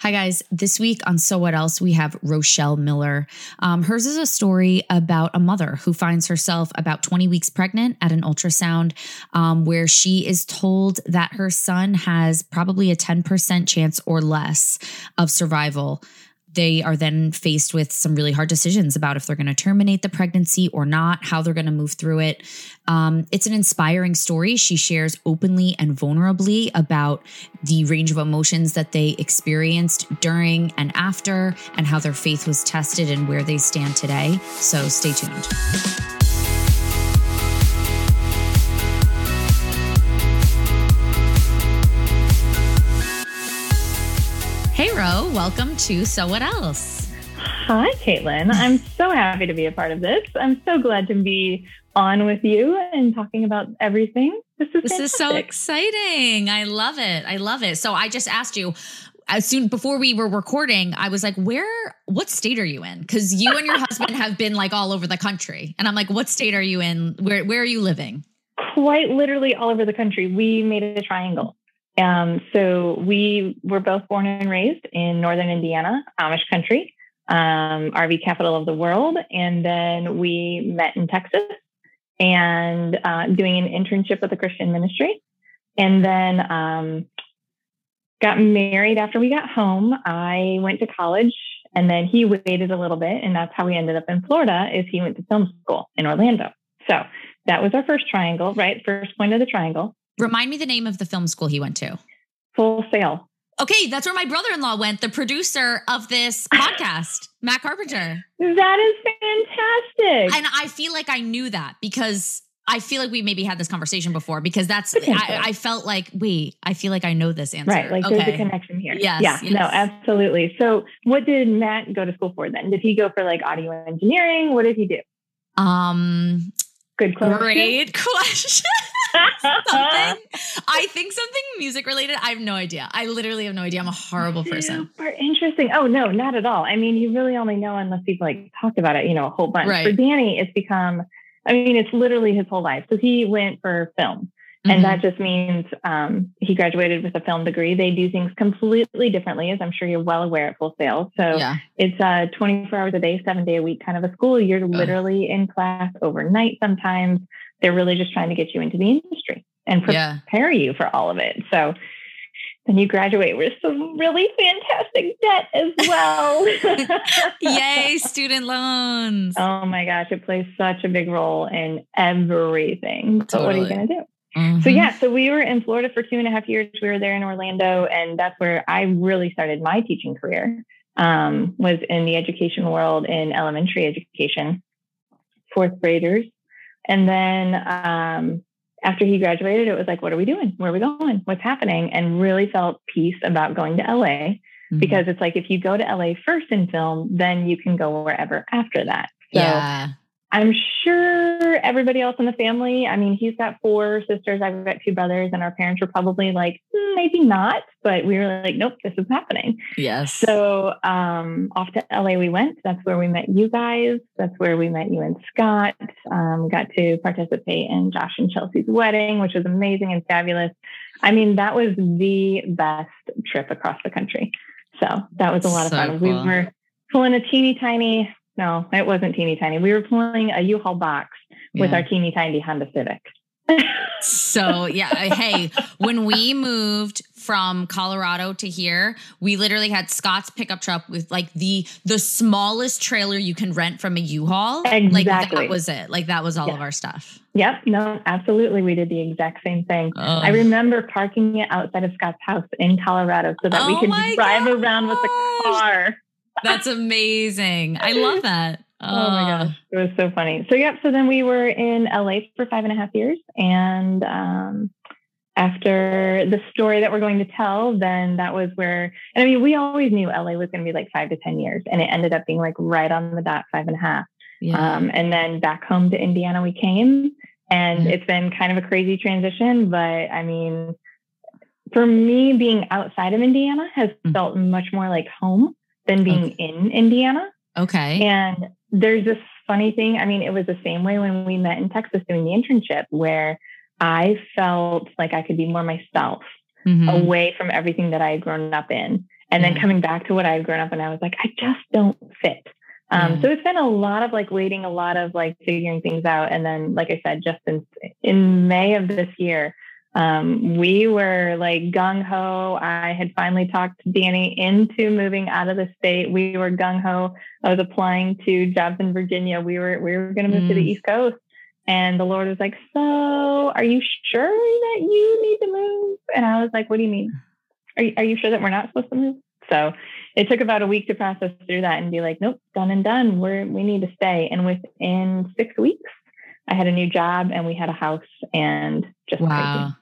Hi, guys. This week on So What Else, we have Rochelle Miller. Um, hers is a story about a mother who finds herself about 20 weeks pregnant at an ultrasound, um, where she is told that her son has probably a 10% chance or less of survival they are then faced with some really hard decisions about if they're going to terminate the pregnancy or not, how they're going to move through it. Um, it's an inspiring story. She shares openly and vulnerably about the range of emotions that they experienced during and after, and how their faith was tested and where they stand today. So stay tuned. Welcome to So What Else? Hi, Caitlin. I'm so happy to be a part of this. I'm so glad to be on with you and talking about everything. This is this fantastic. is so exciting. I love it. I love it. So I just asked you as soon before we were recording, I was like, "Where? What state are you in?" Because you and your husband have been like all over the country, and I'm like, "What state are you in? Where Where are you living?" Quite literally all over the country. We made a triangle. Um, so we were both born and raised in northern Indiana, Amish country, um, RV capital of the world, and then we met in Texas and uh, doing an internship with a Christian ministry, and then um, got married after we got home. I went to college, and then he waited a little bit, and that's how we ended up in Florida. Is he went to film school in Orlando. So that was our first triangle, right? First point of the triangle. Remind me the name of the film school he went to. Full Sail. Okay, that's where my brother-in-law went, the producer of this podcast, Matt Carpenter. That is fantastic. And I feel like I knew that because I feel like we maybe had this conversation before because that's I, I, felt like wait I feel like I know this answer right like okay. there's a connection here yes yeah yes. no absolutely so what did Matt go to school for then did he go for like audio engineering what did he do um good question. Great question. Something I think something music related I have no idea. I literally have no idea. I'm a horrible person. super interesting. Oh no not at all. I mean you really only know unless you've like talked about it you know a whole bunch. Right. for Danny it's become I mean, it's literally his whole life. So he went for film. And mm-hmm. that just means um, he graduated with a film degree. They do things completely differently, as I'm sure you're well aware at Full Sail. So yeah. it's uh, 24 hours a day, seven day a week kind of a school. You're literally in class overnight sometimes. They're really just trying to get you into the industry and prepare yeah. you for all of it. So then you graduate with some really fantastic debt as well. Yay, student loans. Oh my gosh, it plays such a big role in everything. Totally. But what are you going to do? Mm-hmm. So yeah, so we were in Florida for two and a half years. We were there in Orlando, and that's where I really started my teaching career. Um, was in the education world in elementary education, fourth graders, and then um, after he graduated, it was like, what are we doing? Where are we going? What's happening? And really felt peace about going to LA mm-hmm. because it's like if you go to LA first in film, then you can go wherever after that. So yeah. I'm sure everybody else in the family, I mean, he's got four sisters, I've got two brothers, and our parents were probably like, mm, maybe not, but we were like, nope, this is happening. Yes. So um, off to LA we went. That's where we met you guys. That's where we met you and Scott. Um, got to participate in Josh and Chelsea's wedding, which was amazing and fabulous. I mean, that was the best trip across the country. So that was a lot so of fun. Cool. We were pulling a teeny tiny no, it wasn't teeny tiny. We were pulling a U-Haul box yeah. with our teeny tiny Honda Civic. so yeah, uh, hey, when we moved from Colorado to here, we literally had Scott's pickup truck with like the the smallest trailer you can rent from a U-Haul. Exactly. Like that was it. Like that was all yeah. of our stuff. Yep. No, absolutely. We did the exact same thing. Oh. I remember parking it outside of Scott's house in Colorado so that oh we could drive gosh. around with the car. That's amazing. I love that. Oh. oh. my gosh. It was so funny. So, yep. So then we were in LA for five and a half years. And um, after the story that we're going to tell, then that was where, and I mean, we always knew LA was going to be like five to 10 years. And it ended up being like right on the dot, five and a half. Yeah. Um, and then back home to Indiana, we came. And Yeah. it's been kind of a crazy transition. But I mean, for me, being outside of Indiana has Mm. felt much more like home than being Okay. in Indiana. Okay. And there's this funny thing. I mean, it was the same way when we met in Texas doing the internship, where I felt like I could be more myself Mhm. away from everything that I had grown up in. and then coming back to what I had grown up in, I was like, I just don't fit. Um, Yeah. So it's been a lot of like waiting, a lot of like figuring things out. And then, like I said, just in, in May of this year, um, we were like gung ho. I had finally talked Danny into moving out of the state. We were gung ho. I was applying to jobs in Virginia. We were we were going to move to the Mm. East Coast, and the Lord was like, "So, are you sure that you need to move?" And I was like, "What do you mean? Are you, are you sure that we're not supposed to move?" So it took about a week to process through that and be like, "Nope, done and done. We're we need to stay." And within six weeks, I had a new job and we had a house and just crazy.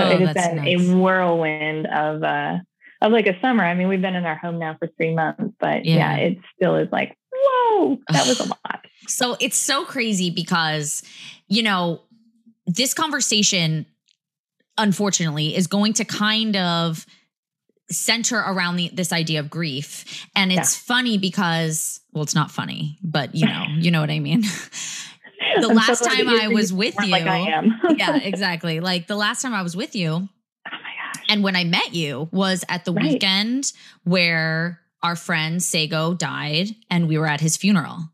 Oh, So it has been nuts. a whirlwind of uh of like a summer. I mean, we've been in our home now for three months, but Yeah. yeah, it still is like, whoa, that was a lot. So it's so crazy because, you know, this conversation, unfortunately, is going to kind of center around the, this idea of grief. And it's funny because, well, it's not funny, but you know, you know what I mean. The I'm last so time I was with more like I you- am. yeah, exactly. Like the last time I was with you oh my gosh. and when I met you was at the Right. weekend where our friend Sago died and we were at his funeral.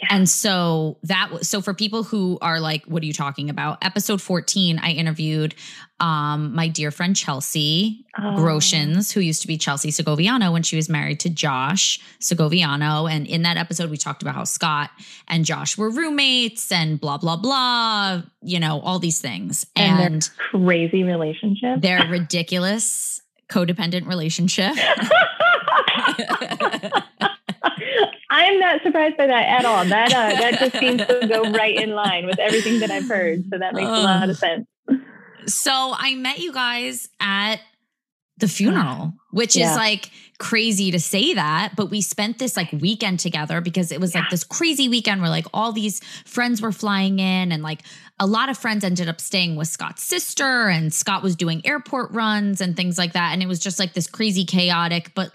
Yeah. And so that was so for people who are like, what are you talking about? Episode 14, I interviewed um my dear friend Chelsea Oh, Groshans, who used to be Chelsea Segoviano when she was married to Josh Segoviano. And in that episode, we talked about how Scott and Josh were roommates and blah, blah, blah, you know, all these things. And their And crazy relationship. their ridiculous codependent relationship. I'm not surprised by that at all. That uh, that just seems to go right in line with everything that I've heard. So that makes a lot of sense. so I met you guys at the funeral, which Yeah. is like crazy to say that, but we spent this like weekend together because it was like this crazy weekend where like all these friends were flying in and like a lot of friends ended up staying with Scott's sister and Scott was doing airport runs and things like that and it was just like this crazy chaotic but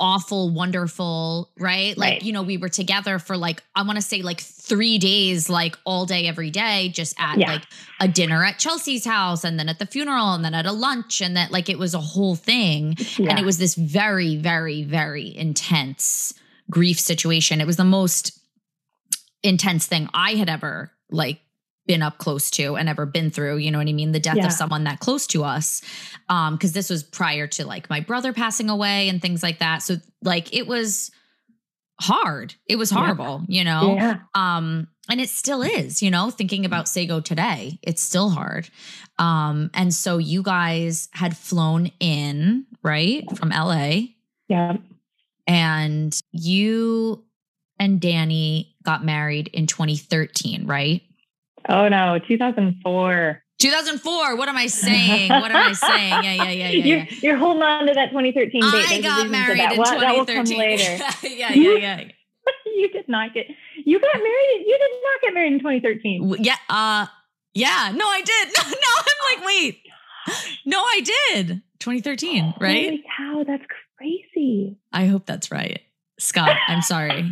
awful wonderful right like Right. you know we were together for like i want to say like 3 days like all day every day just at Yeah. like a dinner at Chelsea's house and then at the funeral and then at a lunch and that like it was a whole thing Yeah. and it was this very very very intense grief situation it was the most intense thing i had ever like been up close to and ever been through you know what i mean the death Yeah. of someone that close to us um because this was prior to like my brother passing away and things like that so like it was hard it was Yeah. horrible you know yeah. um and it still is you know thinking about sago today it's still hard um and so you guys had flown in right from la Yeah. and you and danny got married in 2013 right Oh no, 2004. 2004 what am i saying what am i saying yeah yeah yeah yeah, you're, yeah. you're holding on to that 2013 date. i There's got married in Well, that will come 2013 later. yeah yeah yeah you did not get. You got married. You did not get married in 2013. Yeah uh yeah no i did no, no i'm like wait no i did 2013 right Holy cow, that's crazy. I hope that's right. Scott, I'm sorry.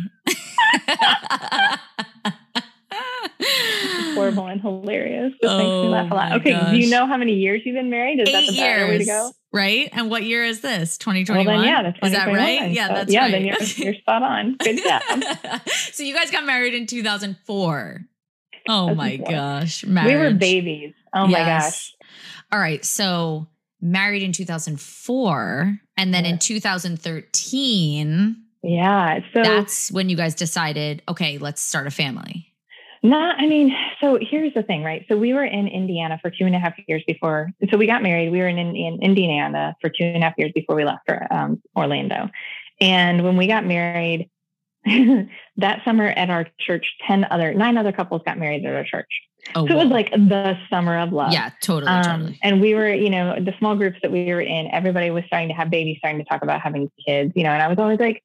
Horrible and hilarious. This makes me laugh a Oh lot. my Okay, do you know how many years you've been married? Is that Eight the better way to go? right? And what year is this? Well, 2021? then, yeah, that's is that 2021. right? Yeah, So, that's yeah, right. then you're, you're spot on. Good job. so you guys got married in 2004. Oh my 2004. gosh. We were babies. Oh my gosh. All right. So married in 2004. And then in 2013, Yeah. So that's when you guys decided, okay, let's start a family. Not, I mean, so here's the thing, right? So we were in Indiana for two and a half years before. So we got married. We were in, in Indiana for two and a half years before we left for um, Orlando. And when we got married, that summer at our church, 10 other, nine other couples got married at our church. Oh, So it was like the summer of love. yeah, totally, Um, totally. and we were, you know, the small groups that we were in, everybody was starting to have babies, starting to talk about having kids, you know, and I was always like,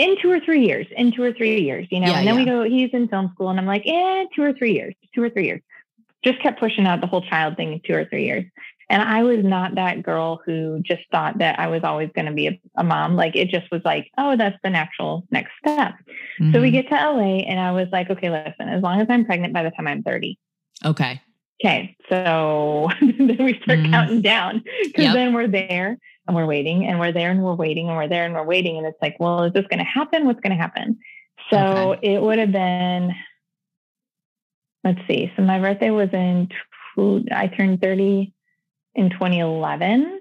in two or three years, in two or three years, you know, Yeah, and then we go, he's in film school, and I'm like, eh, two or three years, two or three years. Just kept pushing out the whole child thing in two or three years. And I was not that girl who just thought that I was always going to be a, a mom. Like it just was like, oh, that's the natural next step. So we Mhm. get to LA, and I was like, okay, listen, as long as I'm pregnant by the time I'm 30, okay. Okay, so then we start Mhm. counting down because Yep. then we're there. And we're waiting and we're there and we're waiting and we're there and we're waiting. And it's like, well, is this going to happen? What's going to happen? So okay. it would have been, let's see. So my birthday was in, I turned 30 in 2011.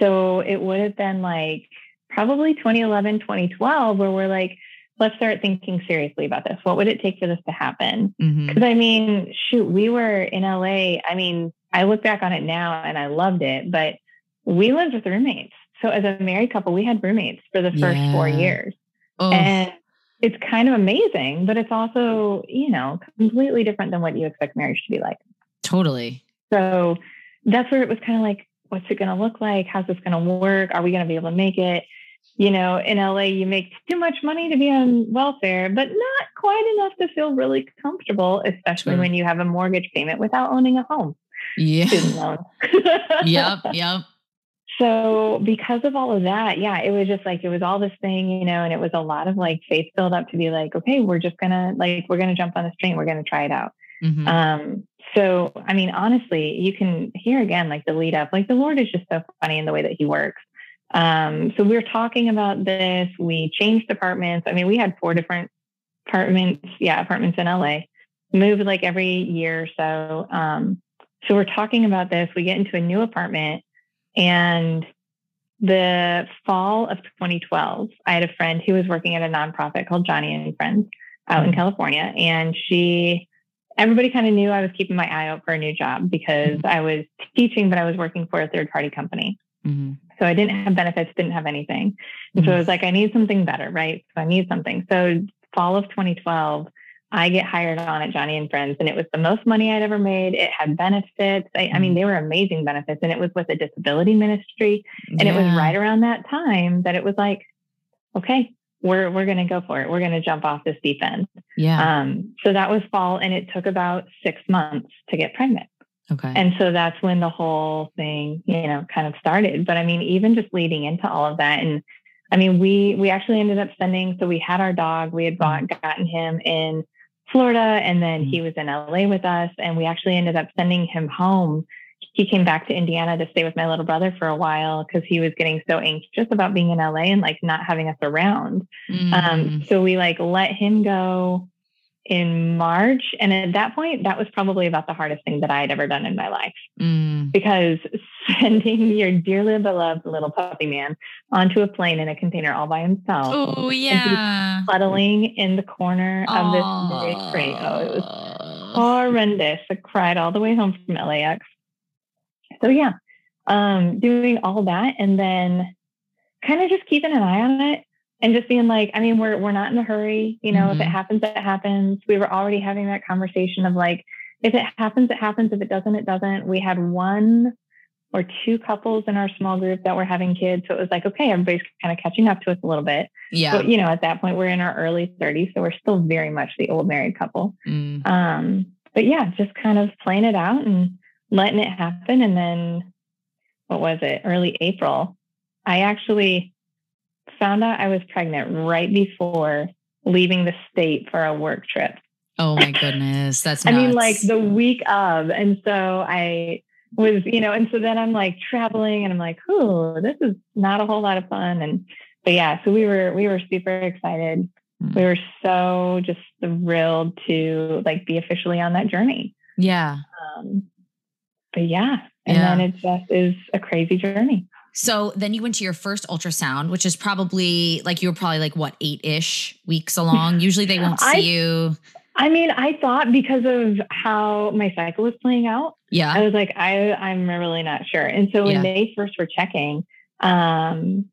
So it would have been like probably 2011, 2012, where we're like, let's start thinking seriously about this. What would it take for this to happen? Because mm-hmm. I mean, shoot, we were in LA. I mean, I look back on it now and I loved it, but we lived with roommates. So as a married couple, we had roommates for the first yeah. four years. Oh. And it's kind of amazing, but it's also, you know, completely different than what you expect marriage to be like. Totally. So that's where it was kind of like, what's it going to look like? How's this going to work? Are we going to be able to make it? You know, in LA, you make too much money to be on welfare, but not quite enough to feel really comfortable, especially when you have a mortgage payment without owning a home. Yeah. yep. Yep. So because of all of that, yeah, it was just like it was all this thing, you know, and it was a lot of like faith build up to be like, okay, we're just gonna like we're gonna jump on the train, we're gonna try it out. Mm-hmm. Um, so I mean, honestly, you can hear again like the lead up, like the Lord is just so funny in the way that He works. Um, so we are talking about this. We changed apartments. I mean, we had four different apartments, yeah, apartments in LA. Moved like every year or so. Um, so we're talking about this. We get into a new apartment and the fall of 2012, I had a friend who was working at a nonprofit called Joni and Friends out in mm-hmm. California. And she, everybody kind of knew I was keeping my eye out for a new job because mm-hmm. I was teaching, but I was working for a third party company. Mm-hmm. So I didn't have benefits, didn't have anything. And so I mm-hmm. was like, I need something better, right? So I need something. So fall of 2012, I get hired on at Joni and Friends, and it was the most money I'd ever made. It had benefits. I, I mean, mm-hmm. they were amazing benefits, and it was with a disability ministry. And yeah. it was right around that time that it was like, okay, we're we're going to go for it. We're going to jump off this deep end. Yeah. Um, so that was fall, and it took about six months to get pregnant. Okay. And so that's when the whole thing, you know, kind of started. But I mean, even just leading into all of that, and I mean, we we actually ended up spending. So we had our dog. We had bought, mm-hmm. gotten him in Florida. And then he mm. was in LA with us. And we actually ended up sending him home. He came back to Indiana to stay with my little brother for a while because he was getting so anxious about being in LA and like not having us around. Mm. Um, so we like let him go in March. And at that point, that was probably about the hardest thing that I had ever done in my life mm. because sending your dearly beloved little puppy man onto a plane in a container all by himself. Oh, yeah. Puddling in the corner of this big crate. Oh, it was horrendous. I cried all the way home from LAX. So, yeah, um, doing all that and then kind of just keeping an eye on it and just being like, I mean, we're we're not in a hurry. You know, mm-hmm. if it mm-hmm. happens, it happens. We were already having that conversation of like, if it happens, it happens. If it doesn't, it doesn't. We had one or two couples in our small group that were having kids. So it was like, okay, everybody's kind of catching up to us a little bit. Yeah. But, you know, at that point, we're in our early 30s. So we're still very much the old married couple. Mm. Um, but yeah, just kind of playing it out and letting it happen. And then what was it? Early April. I actually found out I was pregnant right before leaving the state for a work trip. Oh my goodness. That's I mean, like the week of. And so I was, you know, and so then I'm like traveling and I'm like, oh, this is not a whole lot of fun. And but yeah, so we were we were super excited. Mm. We were so just thrilled to like be officially on that journey. Yeah. Um, but yeah. And yeah. then it just is a crazy journey. So then you went to your first ultrasound, which is probably like you were probably like what eight ish weeks along. Usually they won't see I, you. I mean, I thought because of how my cycle was playing out. Yeah. I was like, I I'm really not sure. And so when yeah. they first were checking, um,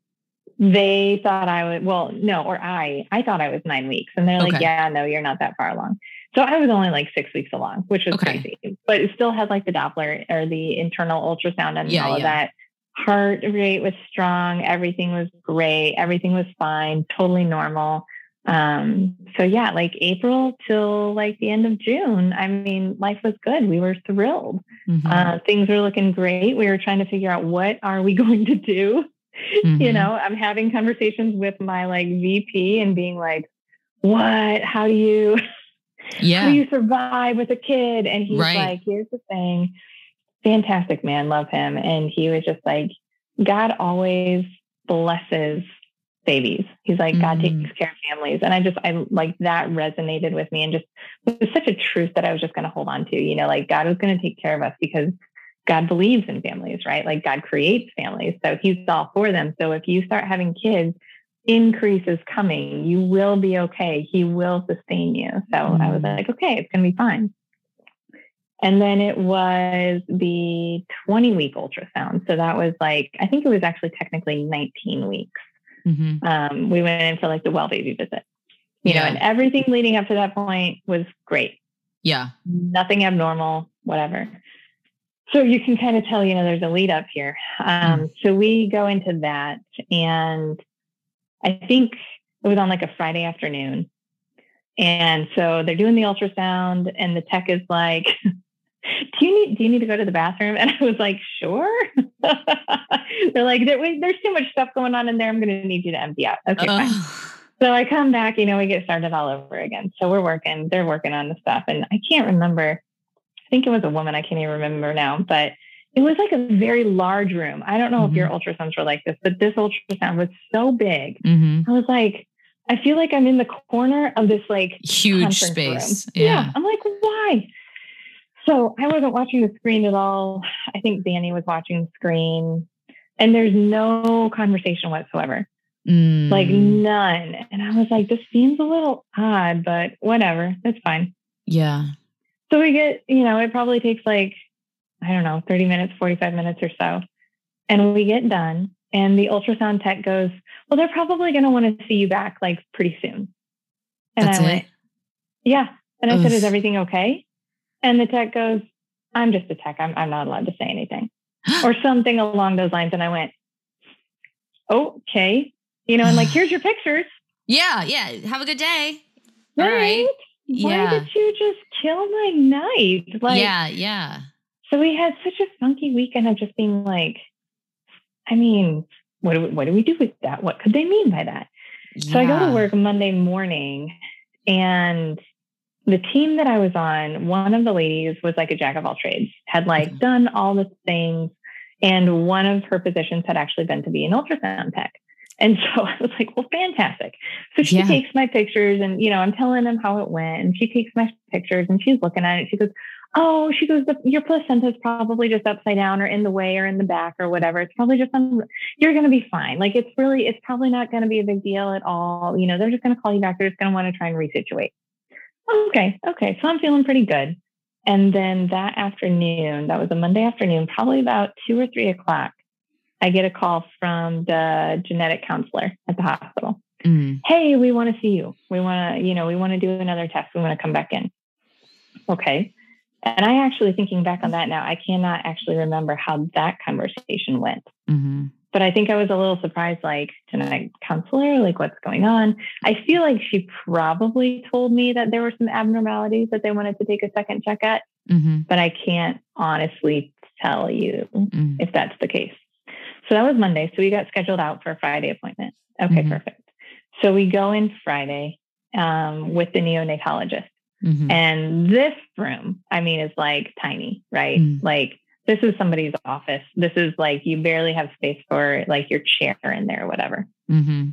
they thought I would well, no, or I I thought I was nine weeks. And they're okay. like, Yeah, no, you're not that far along. So I was only like six weeks along, which was okay. crazy. But it still had like the Doppler or the internal ultrasound and yeah, all of yeah. that heart rate was strong. Everything was great. Everything was fine, totally normal. Um, so yeah, like April till like the end of June, I mean, life was good. We were thrilled. Mm-hmm. Uh, things were looking great. We were trying to figure out what are we going to do. Mm-hmm. You know, I'm having conversations with my like VP and being like, what, how do you, yeah. how do you survive with a kid? And he's right. like, here's the thing fantastic man, love him. And he was just like, God always blesses babies. He's like, God Mm. takes care of families. And I just, I like that resonated with me and just it was such a truth that I was just going to hold on to, you know, like God was going to take care of us because God believes in families, right? Like God creates families. So he's all for them. So if you start having kids, increase is coming. You will be okay. He will sustain you. So I was Mm. like, okay, it's going to be fine. And then it was the 20 week ultrasound. So that was like, I think it was actually technically 19 weeks. Hmm Um, we went in for like the well baby visit, you know, and everything leading up to that point was great. Yeah. Nothing abnormal, whatever. So you can kind of tell, you know, there's a lead up here. Um, So we go into that, and I think it was on like a Friday afternoon. And so they're doing the ultrasound, and the tech is like, "Do you need do you need to go to the bathroom?" And I was like, "Sure." they're like, there, "There's too much stuff going on in there. I'm going to need you to empty out." Okay, fine. So I come back, you know, we get started all over again. So we're working, they're working on the stuff. And I can't remember, I think it was a woman, I can't even remember now, but it was like a very large room. I don't know if your ultrasounds were like this, but this ultrasound was so big. hmm I was like, I feel like I'm in the corner of this like Huge space. room. Yeah. I'm like, why? So I wasn't watching the screen at all. I think Danny was watching the screen, and there's no conversation whatsoever Mm. like none. And I was like, this seems a little odd, but whatever, it's fine. yeah. So we get, you know, it probably takes like, I don't know, 30 minutes, 45 minutes or so. And we get done, and the ultrasound tech goes, Well, they're probably going to want to see you back like pretty soon. And That's I it. went, Yeah. And I said, Is everything okay? And the tech goes, I'm just a tech. I'm, I'm not allowed to say anything or something along those lines. And I went, Okay. You know, and like, here's your pictures. yeah. Yeah. Have a good day. All Right? right. Why Yeah. did you just kill my night? Like, yeah. Yeah. so we had such a funky weekend of just being like, I mean, what do we, what do we do with that? What could they mean by that? So I go to work Monday morning, and the team that I was on, one of the ladies was like a jack of all trades, had like Mhm. done all the things, and one of her positions had actually been to be an ultrasound tech. And so I was like, well, fantastic. So she Yeah. takes my pictures and, you know, I'm telling them how it went. And she takes my pictures and she's looking at it. She goes, oh, she goes, your placenta is probably just upside down or in the way or in the back or whatever. It's probably just, on, you're going to be fine. Like it's really, it's probably not going to be a big deal at all. You know, they're just going to call you back. They're just going to want to try and resituate. Okay. Okay. So I'm feeling pretty good. And then that afternoon, that was a Monday afternoon, probably about two or three o'clock, I get a call from the genetic counselor at the hospital. Mm. Hey, we want to see you. We want to, you know, we want to do another test. We want to come back in. Okay. And I actually thinking back on that now, I cannot actually remember how that conversation went. hmm But I think I was a little surprised, like, tonight counselor, like, what's going on? I feel like she probably told me that there were some abnormalities that they wanted to take a second check at, hmm but I can't honestly tell you mm if that's the case. So that was Monday. So we got scheduled out for a Friday appointment. Okay, Mhm. perfect. So we go in Friday um, with the neonatologist. hmm And this room, I mean, is like tiny, right? Mm. Like this is somebody's office. This is like you barely have space for like your chair in there or whatever. hmm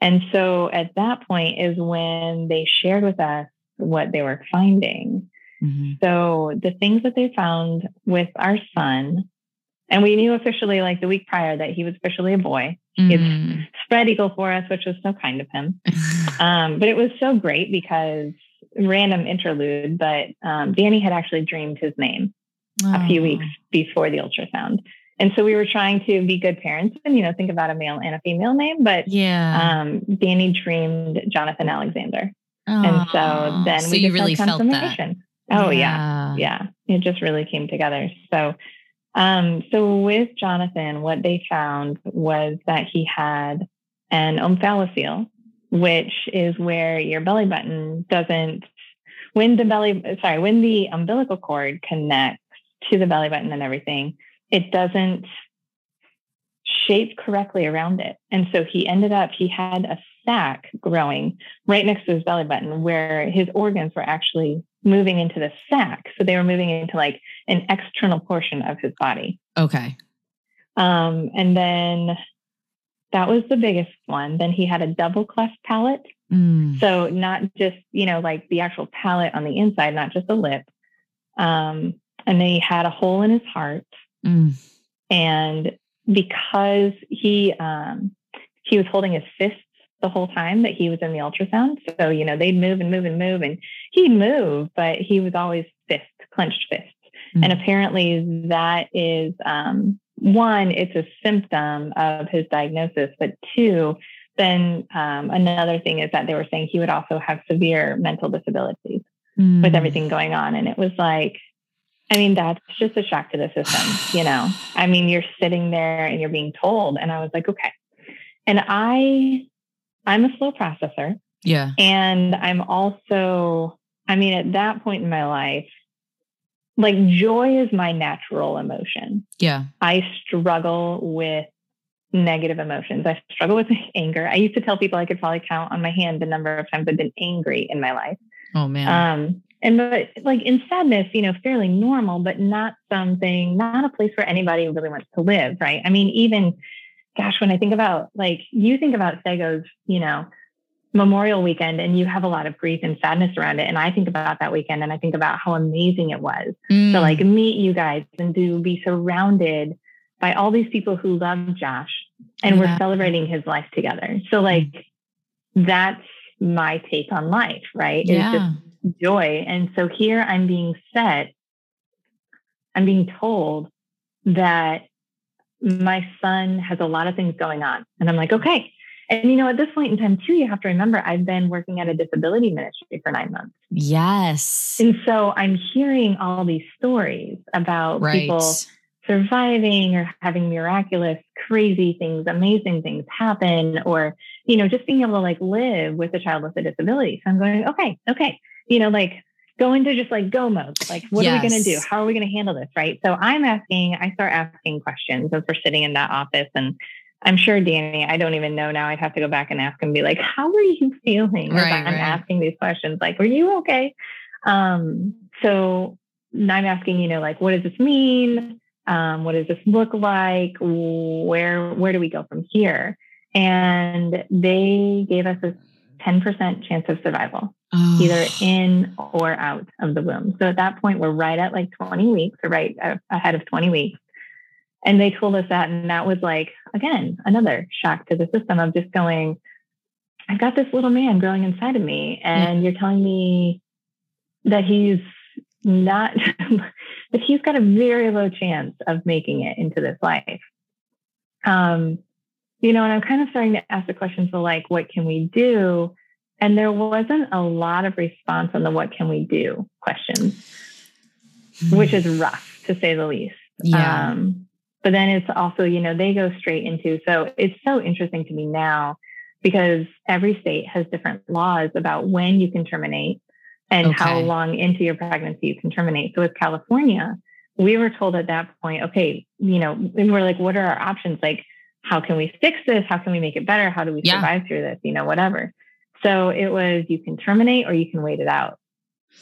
And so at that point is when they shared with us what they were finding. hmm So the things that they found with our son, and we knew officially like the week prior that he was officially a boy. Mm. Spread eagle for us, which was so kind of him. Um, but it was so great because random interlude, but um, Danny had actually dreamed his name a few Oh. weeks before the ultrasound. And so we were trying to be good parents and, you know, think about a male and a female name, but Yeah. um, Danny dreamed Jonathan Alexander. And so then so we just really felt that. Oh yeah. Yeah. It just really came together. So um, so with Jonathan, what they found was that he had an omphalocele, which is where your belly button doesn't when the belly sorry, when the umbilical cord connects to the belly button and everything, it doesn't shape correctly around it. And so he ended up, he had a sac growing right next to his belly button where his organs were actually moving into the sac. So they were moving into like an external portion of his body. Okay. Um, and then that was the biggest one. Then he had a double cleft palate. Mm. So not just, you know, like the actual palate on the inside, not just the lip. Um, and he had a hole in his heart. Mm. And because he um, he was holding his fists the whole time that he was in the ultrasound, so you know they'd move and move and move, and he'd move, but he was always fist, clenched fists. Mm. And apparently, that is um, one, it's a symptom of his diagnosis, but two, then um, another thing is that they were saying he would also have severe mental disabilities Mm. with everything going on. And it was like, I mean, that's just a shock to the system, you know? I mean, you're sitting there and you're being told. And I was like, okay. And I, I'm a slow processor. Yeah. And I'm also, I mean, at that point in my life, like joy is my natural emotion. Yeah. I struggle with negative emotions. I struggle with anger. I used to tell people I could probably count on my hand the number of times I've been angry in my life. Oh man. Um, and but like in sadness, you know, fairly normal, but not something, not a place where anybody really wants to live, right? I mean, even gosh, when I think about like you think about Sego's, you know, Memorial Weekend, and you have a lot of grief and sadness around it. And I think about that weekend, and I think about how amazing it was Mm. to like meet you guys and to be surrounded by all these people who love Josh, and Yeah. we're celebrating his life together. So like that's my take on life, right? Just yeah. Joy. And so here I'm being set, I'm being told that my son has a lot of things going on. And I'm like, okay. And you know, at this point in time, too, you have to remember I've been working at a disability ministry for nine months. Yes. And so I'm hearing all these stories about Right. people surviving or having miraculous, crazy things, amazing things happen, or, you know, just being able to like live with a child with a disability. So I'm going, okay, okay, you know, like go into just like go mode. Like, what are we going to do? How are we going to handle this? Right. So I'm asking, I start asking questions as we're sitting in that office. And I'm sure Danny, I don't even know now. I'd have to go back and ask and be like, how are you feeling? Right, I'm right. asking these questions. Like, are you okay? Um, so I'm asking, you know, like, what does this mean? Um, what does this look like? Where where do we go from here? And they gave us a 10% chance of survival, Oh. either in or out of the womb. So at that point, we're right at like 20 weeks, or right ahead of 20 weeks. And they told us that, and that was like again another shock to the system of just going, I've got this little man growing inside of me, and you're telling me that he's not that he's got a very low chance of making it into this life. Um, you know, and I'm kind of starting to ask the questions of like, what can we do? And there wasn't a lot of response on the what can we do questions, which is rough to say the least. yeah. Um, but then it's also, you know, they go straight into, so it's so interesting to me now because every state has different laws about when you can terminate and how long into your pregnancy you can terminate. So with California, we were told at that point, okay, you know, and we're like, what are our options? Like, how can we fix this? How can we make it better? How do we Yeah. survive through this? You know, whatever. So it was you can terminate or you can wait it out.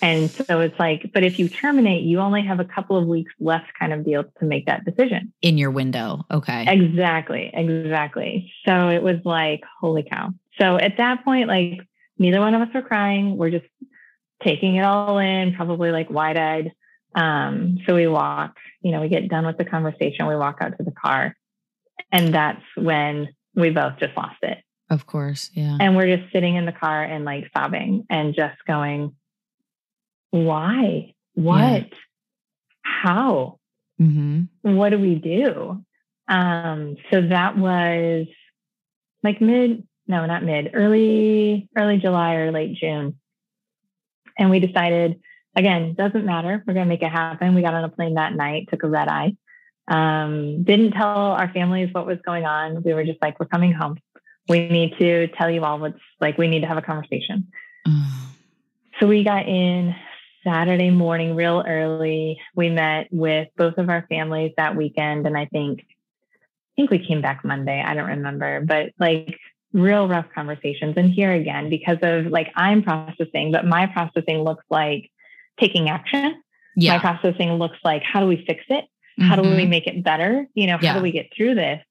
And so it's like, but if you terminate, you only have a couple of weeks left kind of deal to make that decision. In your window. Okay. Exactly. Exactly. So it was like, holy cow. So at that point, like neither one of us were crying. We're just taking it all in, probably like wide eyed. Um, so we walk, you know, we get done with the conversation, we walk out to the car. And that's when we both just lost it. Of course. Yeah. And we're just sitting in the car and like sobbing and just going, why? What? How? hmm What do we do? Um, so that was like mid, no, not mid, early, early July or late June. And we decided, again, doesn't matter. We're going to make it happen. We got on a plane that night, took a red eye. Um, didn't tell our families what was going on. We were just like, we're coming home. We need to tell you all what's like, we need to have a conversation. So we got in Saturday morning real early. We met with both of our families that weekend. And I think I think we came back Monday. I don't remember, but like real rough conversations. And here again, because of like I'm processing, but my processing looks like taking action. Yeah. My processing looks like how do we fix it? How mm-hmm. do we mm-hmm. make it better? You know, how yeah. do we get through this?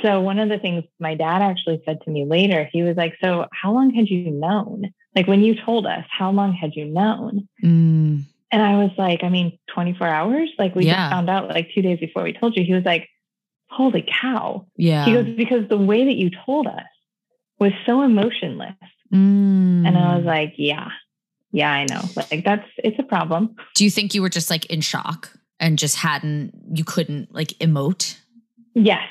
So one of the things my dad actually said to me later, he was like, "So how long had you known? Like when you told us, how long had you known?" Mm. And I was like, "I mean, 24 hours. Like we yeah. just found out like two days before we told you." He was like, "Holy cow!" Yeah. He goes because the way that you told us was so emotionless, mm. and I was like, "Yeah, yeah, I know. Like that's it's a problem." Do you think you were just like in shock and just hadn't you couldn't like emote? Yes,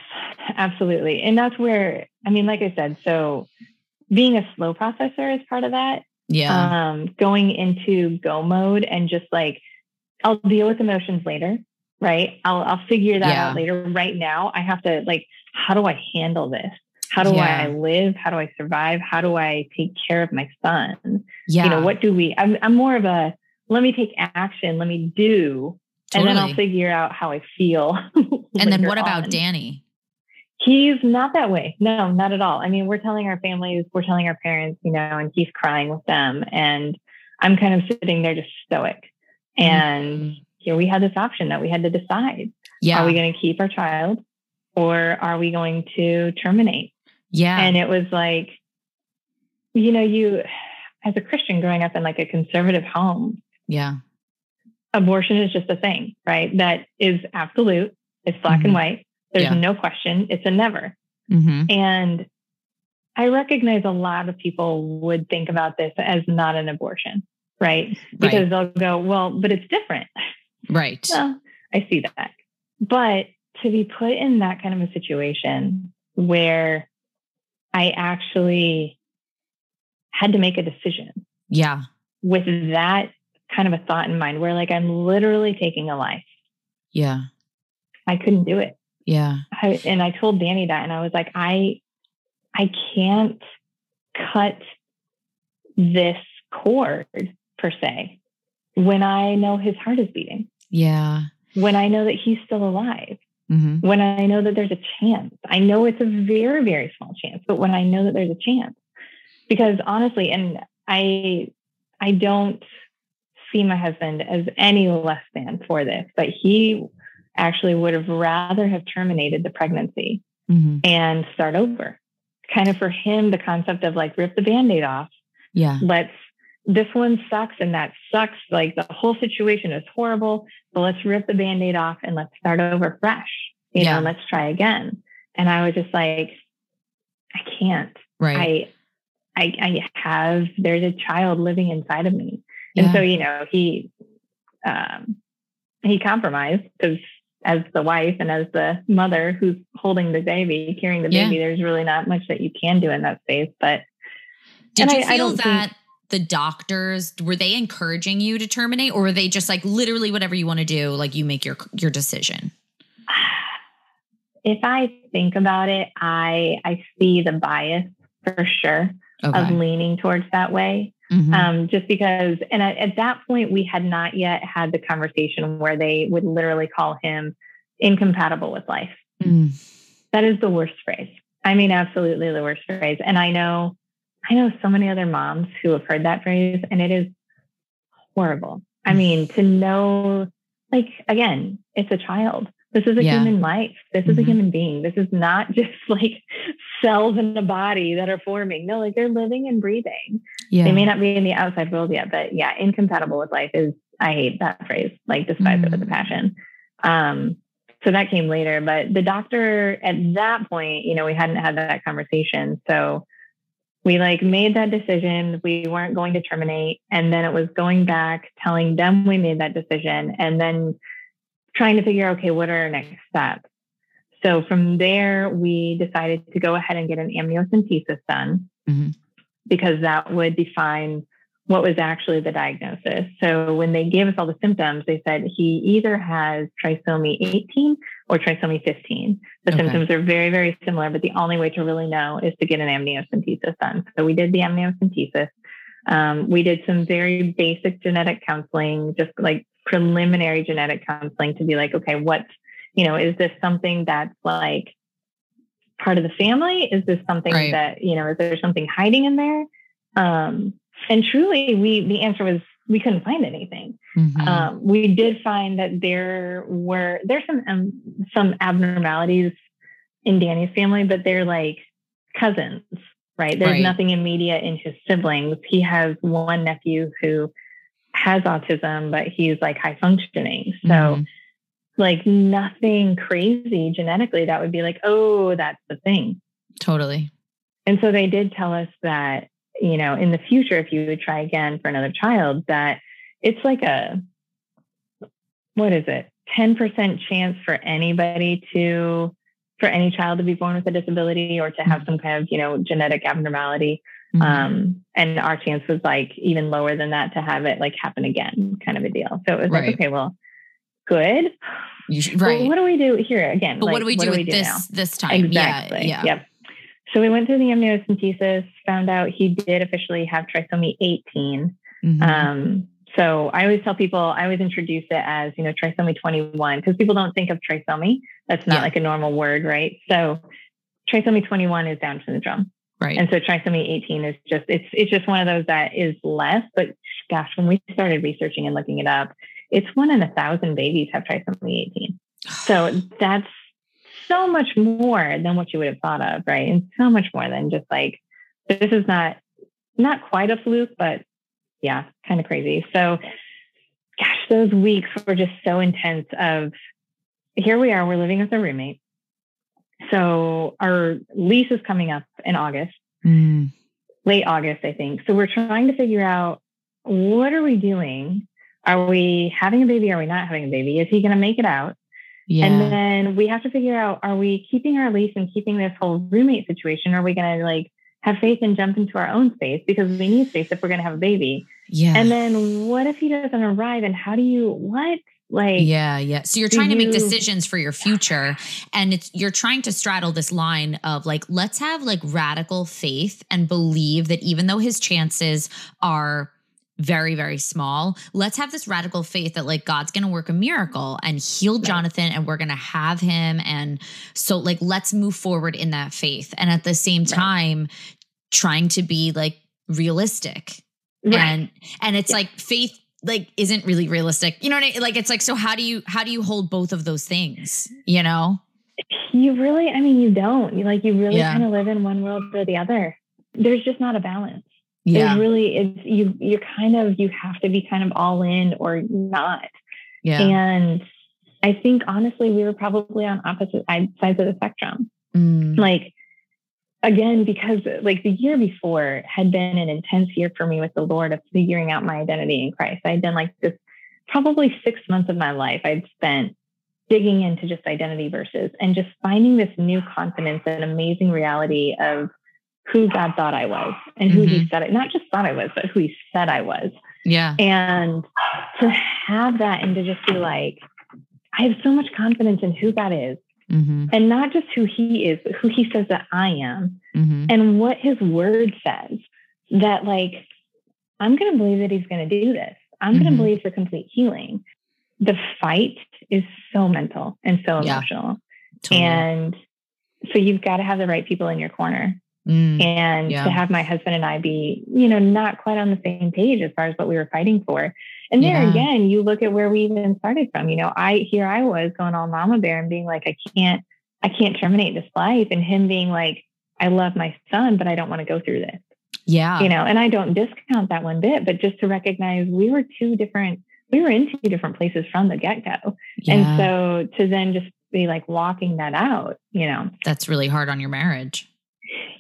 absolutely. And that's where, I mean, like I said, so being a slow processor is part of that. Yeah. Um, going into go mode and just like, I'll deal with emotions later, right? I'll, I'll figure that yeah. out later. Right now, I have to like, how do I handle this? How do yeah. I live? How do I survive? How do I take care of my son? Yeah. You know, what do we, I'm, I'm more of a, let me take action, let me do, totally. and then I'll figure out how I feel. and then what about on. Danny? He's not that way. No, not at all. I mean, we're telling our families, we're telling our parents, you know, and he's crying with them. And I'm kind of sitting there just stoic. And mm-hmm. here we had this option that we had to decide. Yeah. Are we going to keep our child or are we going to terminate? Yeah. And it was like, you know, you, as a Christian growing up in like a conservative home. Yeah. Abortion is just a thing, right? That is absolute. It's black mm-hmm. and white. There's yeah. no question. It's a never. Mm-hmm. And I recognize a lot of people would think about this as not an abortion, right? Because right. they'll go, well, but it's different. Right. well, I see that. But to be put in that kind of a situation where I actually had to make a decision. Yeah. With that kind of a thought in mind, where like I'm literally taking a life. Yeah. I couldn't do it. Yeah. I, and I told Danny that, and I was like, I, I can't cut this cord per se when I know his heart is beating. Yeah. When I know that he's still alive. Mm-hmm. When I know that there's a chance. I know it's a very, very small chance, but when I know that there's a chance, because honestly, and I, I don't see my husband as any less than for this, but he actually would have rather have terminated the pregnancy mm-hmm. and start over. Kind of for him, the concept of like rip the band-aid off. Yeah. Let's this one sucks and that sucks. Like the whole situation is horrible. But let's rip the band-aid off and let's start over fresh. You yeah. know, let's try again. And I was just like, I can't. Right. I I I have there's a child living inside of me. And yeah. so, you know, he um he compromised because as the wife and as the mother who's holding the baby, carrying the baby, yeah. there's really not much that you can do in that space. But did you I, feel I that think, the doctors were they encouraging you to terminate, or were they just like literally whatever you want to do, like you make your your decision? If I think about it, I I see the bias for sure okay. of leaning towards that way. Mm-hmm. Um, just because, and at, at, that point, we had not yet had the conversation where they would literally call him incompatible with life. Mm. That is the worst phrase. I mean, absolutely the worst phrase. And I know, I know so many other moms who have heard that phrase, and it is horrible. I mean, to know, like, again, it's a child. This is a yeah. human life. This mm-hmm. is a mm-hmm. human being. This is not just like cells in the body that are forming. No, like they're living and breathing. Yeah. They may not be in the outside world yet, but yeah, incompatible with life is, I hate that phrase, like despise mm-hmm. it with a passion. Um, so that came later, but the doctor at that point, you know, we hadn't had that conversation. So we like made that decision. We weren't going to terminate. And then it was going back, telling them we made that decision. And then trying to figure out, okay, what are our next steps? So from there, we decided to go ahead and get an amniocentesis done mm-hmm. because that would define what was actually the diagnosis. So when they gave us all the symptoms, they said he either has trisomy 18 or trisomy 15. The okay. symptoms are very, very similar, but the only way to really know is to get an amniocentesis done. So we did the amniocentesis. Um, we did some very basic genetic counseling, just like preliminary genetic counseling to be like, okay, what's, you know, is this something that's like part of the family? Is this something Right. that, you know, is there something hiding in there? Um, and truly, we the answer was we couldn't find anything. Mhm. Um, we did find that there were there's some um, some abnormalities in Danny's family, but they're like cousins, right? There's Right. nothing immediate in his siblings. He has one nephew who has autism, but he's like high functioning. So Mhm. like nothing crazy genetically that would be like, oh, that's the thing. totally. And so they did tell us that, you know, in the future, if you would try again for another child, that it's like a, what is it? 10% chance for anybody to, for any child to be born with a disability or to have some kind of, you know, genetic abnormality. Mhm. Um, and our chance was like even lower than that to have it like happen again, kind of a deal. So it was Right. like, okay, well, good. You sh- Well, right. what do we do here again? but like, what do we do with this now? this time? Exactly. Yeah. Yeah. Yep. So we went through the amniocentesis, found out he did officially have trisomy 18. Mhm. Um, so I always tell people, I always introduce it as, you know, trisomy 21, because people don't think of trisomy. That's not Yeah. like a normal word, right? So trisomy 21 is Down syndrome. Right. And so trisomy 18 is just, it's, it's just one of those that is less, but gosh, when we started researching and looking it up, it's one in a thousand babies have trisomy 18. So that's so much more than what you would have thought of, right? And so much more than just like this is not not quite a fluke, but yeah, kind of crazy. So gosh, those weeks were just so intense of here we are, we're living with a roommate. So our lease is coming up in August, Mm. late August, I think. So we're trying to figure out what are we doing? Are we having a baby? Are we not having a baby? Is he going to make it out? Yeah. And then we have to figure out are we keeping our lease and keeping this whole roommate situation? Or are we going to like have faith and jump into our own space because we need space if we're going to have a baby? yeah. And then what if he doesn't arrive? And how do you, what? Like, yeah, yeah. So you're trying to make decisions for your future and it's you're trying to straddle this line of like let's have like radical faith and believe that even though his chances are very very small, let's have this radical faith that like God's going to work a miracle and heal Right. Jonathan and we're going to have him and so like let's move forward in that faith and at the same Right. time trying to be like realistic right. and and it's Yeah. like faith like isn't really realistic you know what I, mean? like it's like so how do you how do you hold both of those things you know you really, I mean, you don't. You like, you really Yeah. kind of live in one world or the other. There's just not a balance. yeah There's really, it's you, you're kind of, you have to be kind of all in or not. yeah And I think honestly, we were probably on opposite sides of the spectrum. Mm, Like, again, because like the year before had been an intense year for me with the Lord of figuring out my identity in Christ. I had done like this probably six months of my life I'd spent digging into just identity verses and just finding this new confidence and amazing reality of who God thought I was and who he mm-hmm. said it, not just thought I was, but who he said I was. yeah And to have that and to just be like, I have so much confidence in who God is hmm and not just who he is, but who he says that I am hmm and what his word says that like, I'm going to believe that he's going to do this. I'm going Mhm. to believe for complete healing. The fight is so mental and so Yeah. emotional. totally. And so you've got to have the right people in your corner Mm, and Yeah. to have my husband and I be, you know, not quite on the same page as far as what we were fighting for. And there Yeah. again, you look at where we even started from. You know, I here I was going all mama bear and being like, I can't, I can't terminate this life, and him being like, I love my son, but I don't want to go through this. yeah You know, and I don't discount that one bit, but just to recognize we were two different, we were in two different places from the get go, yeah and so to then just be like walking that out, you know, that's really hard on your marriage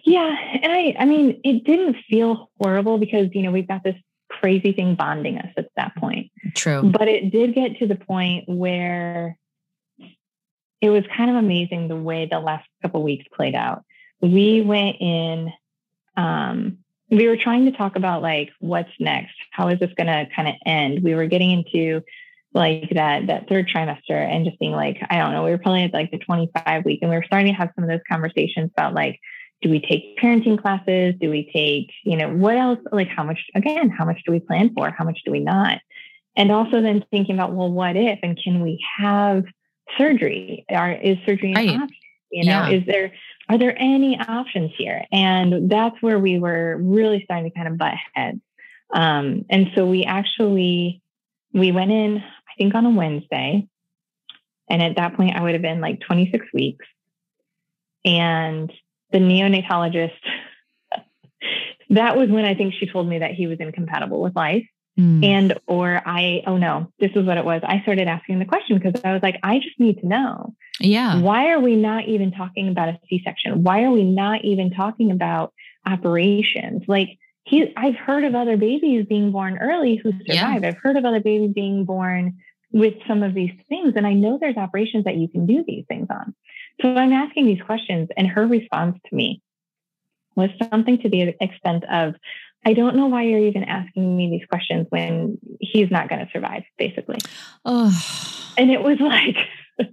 Yeah, and I I mean it didn't feel horrible because you know we've got this crazy thing bonding us at that point. true But it did get to the point where it was kind of amazing the way the last couple weeks played out. We went in um we were trying to talk about like what's next. How is this going to kind of end? We were getting into like that that third trimester and just being like I don't know, we were probably at like the 25 week and we were starting to have some of those conversations about like do we take parenting classes? Do we take, you know, what else? Like, how much, again, how much do we plan for? How much do we not? And also then thinking about, well, what if? And can we have surgery? Are, is surgery an Right. option? You know, Yeah. is there, are there any options here? And that's where we were really starting to kind of butt heads. Um, and so we actually we went in, I think on a Wednesday. And at that point, I would have been like 26 weeks. And the neonatologist, that was when I think she told me that he was incompatible with life. Mm. And, or I, oh no, this is what it was. I started asking the question because I was like, I just need to know. Yeah. Why are we not even talking about a C section? Why are we not even talking about operations? Like, he, I've heard of other babies being born early who survive. Yeah. I've heard of other babies being born with some of these things. And I know there's operations that you can do these things on. So I'm asking these questions, and her response to me was something to the extent of, I don't know why you're even asking me these questions when he's not going to survive, basically. Oh. And it was like,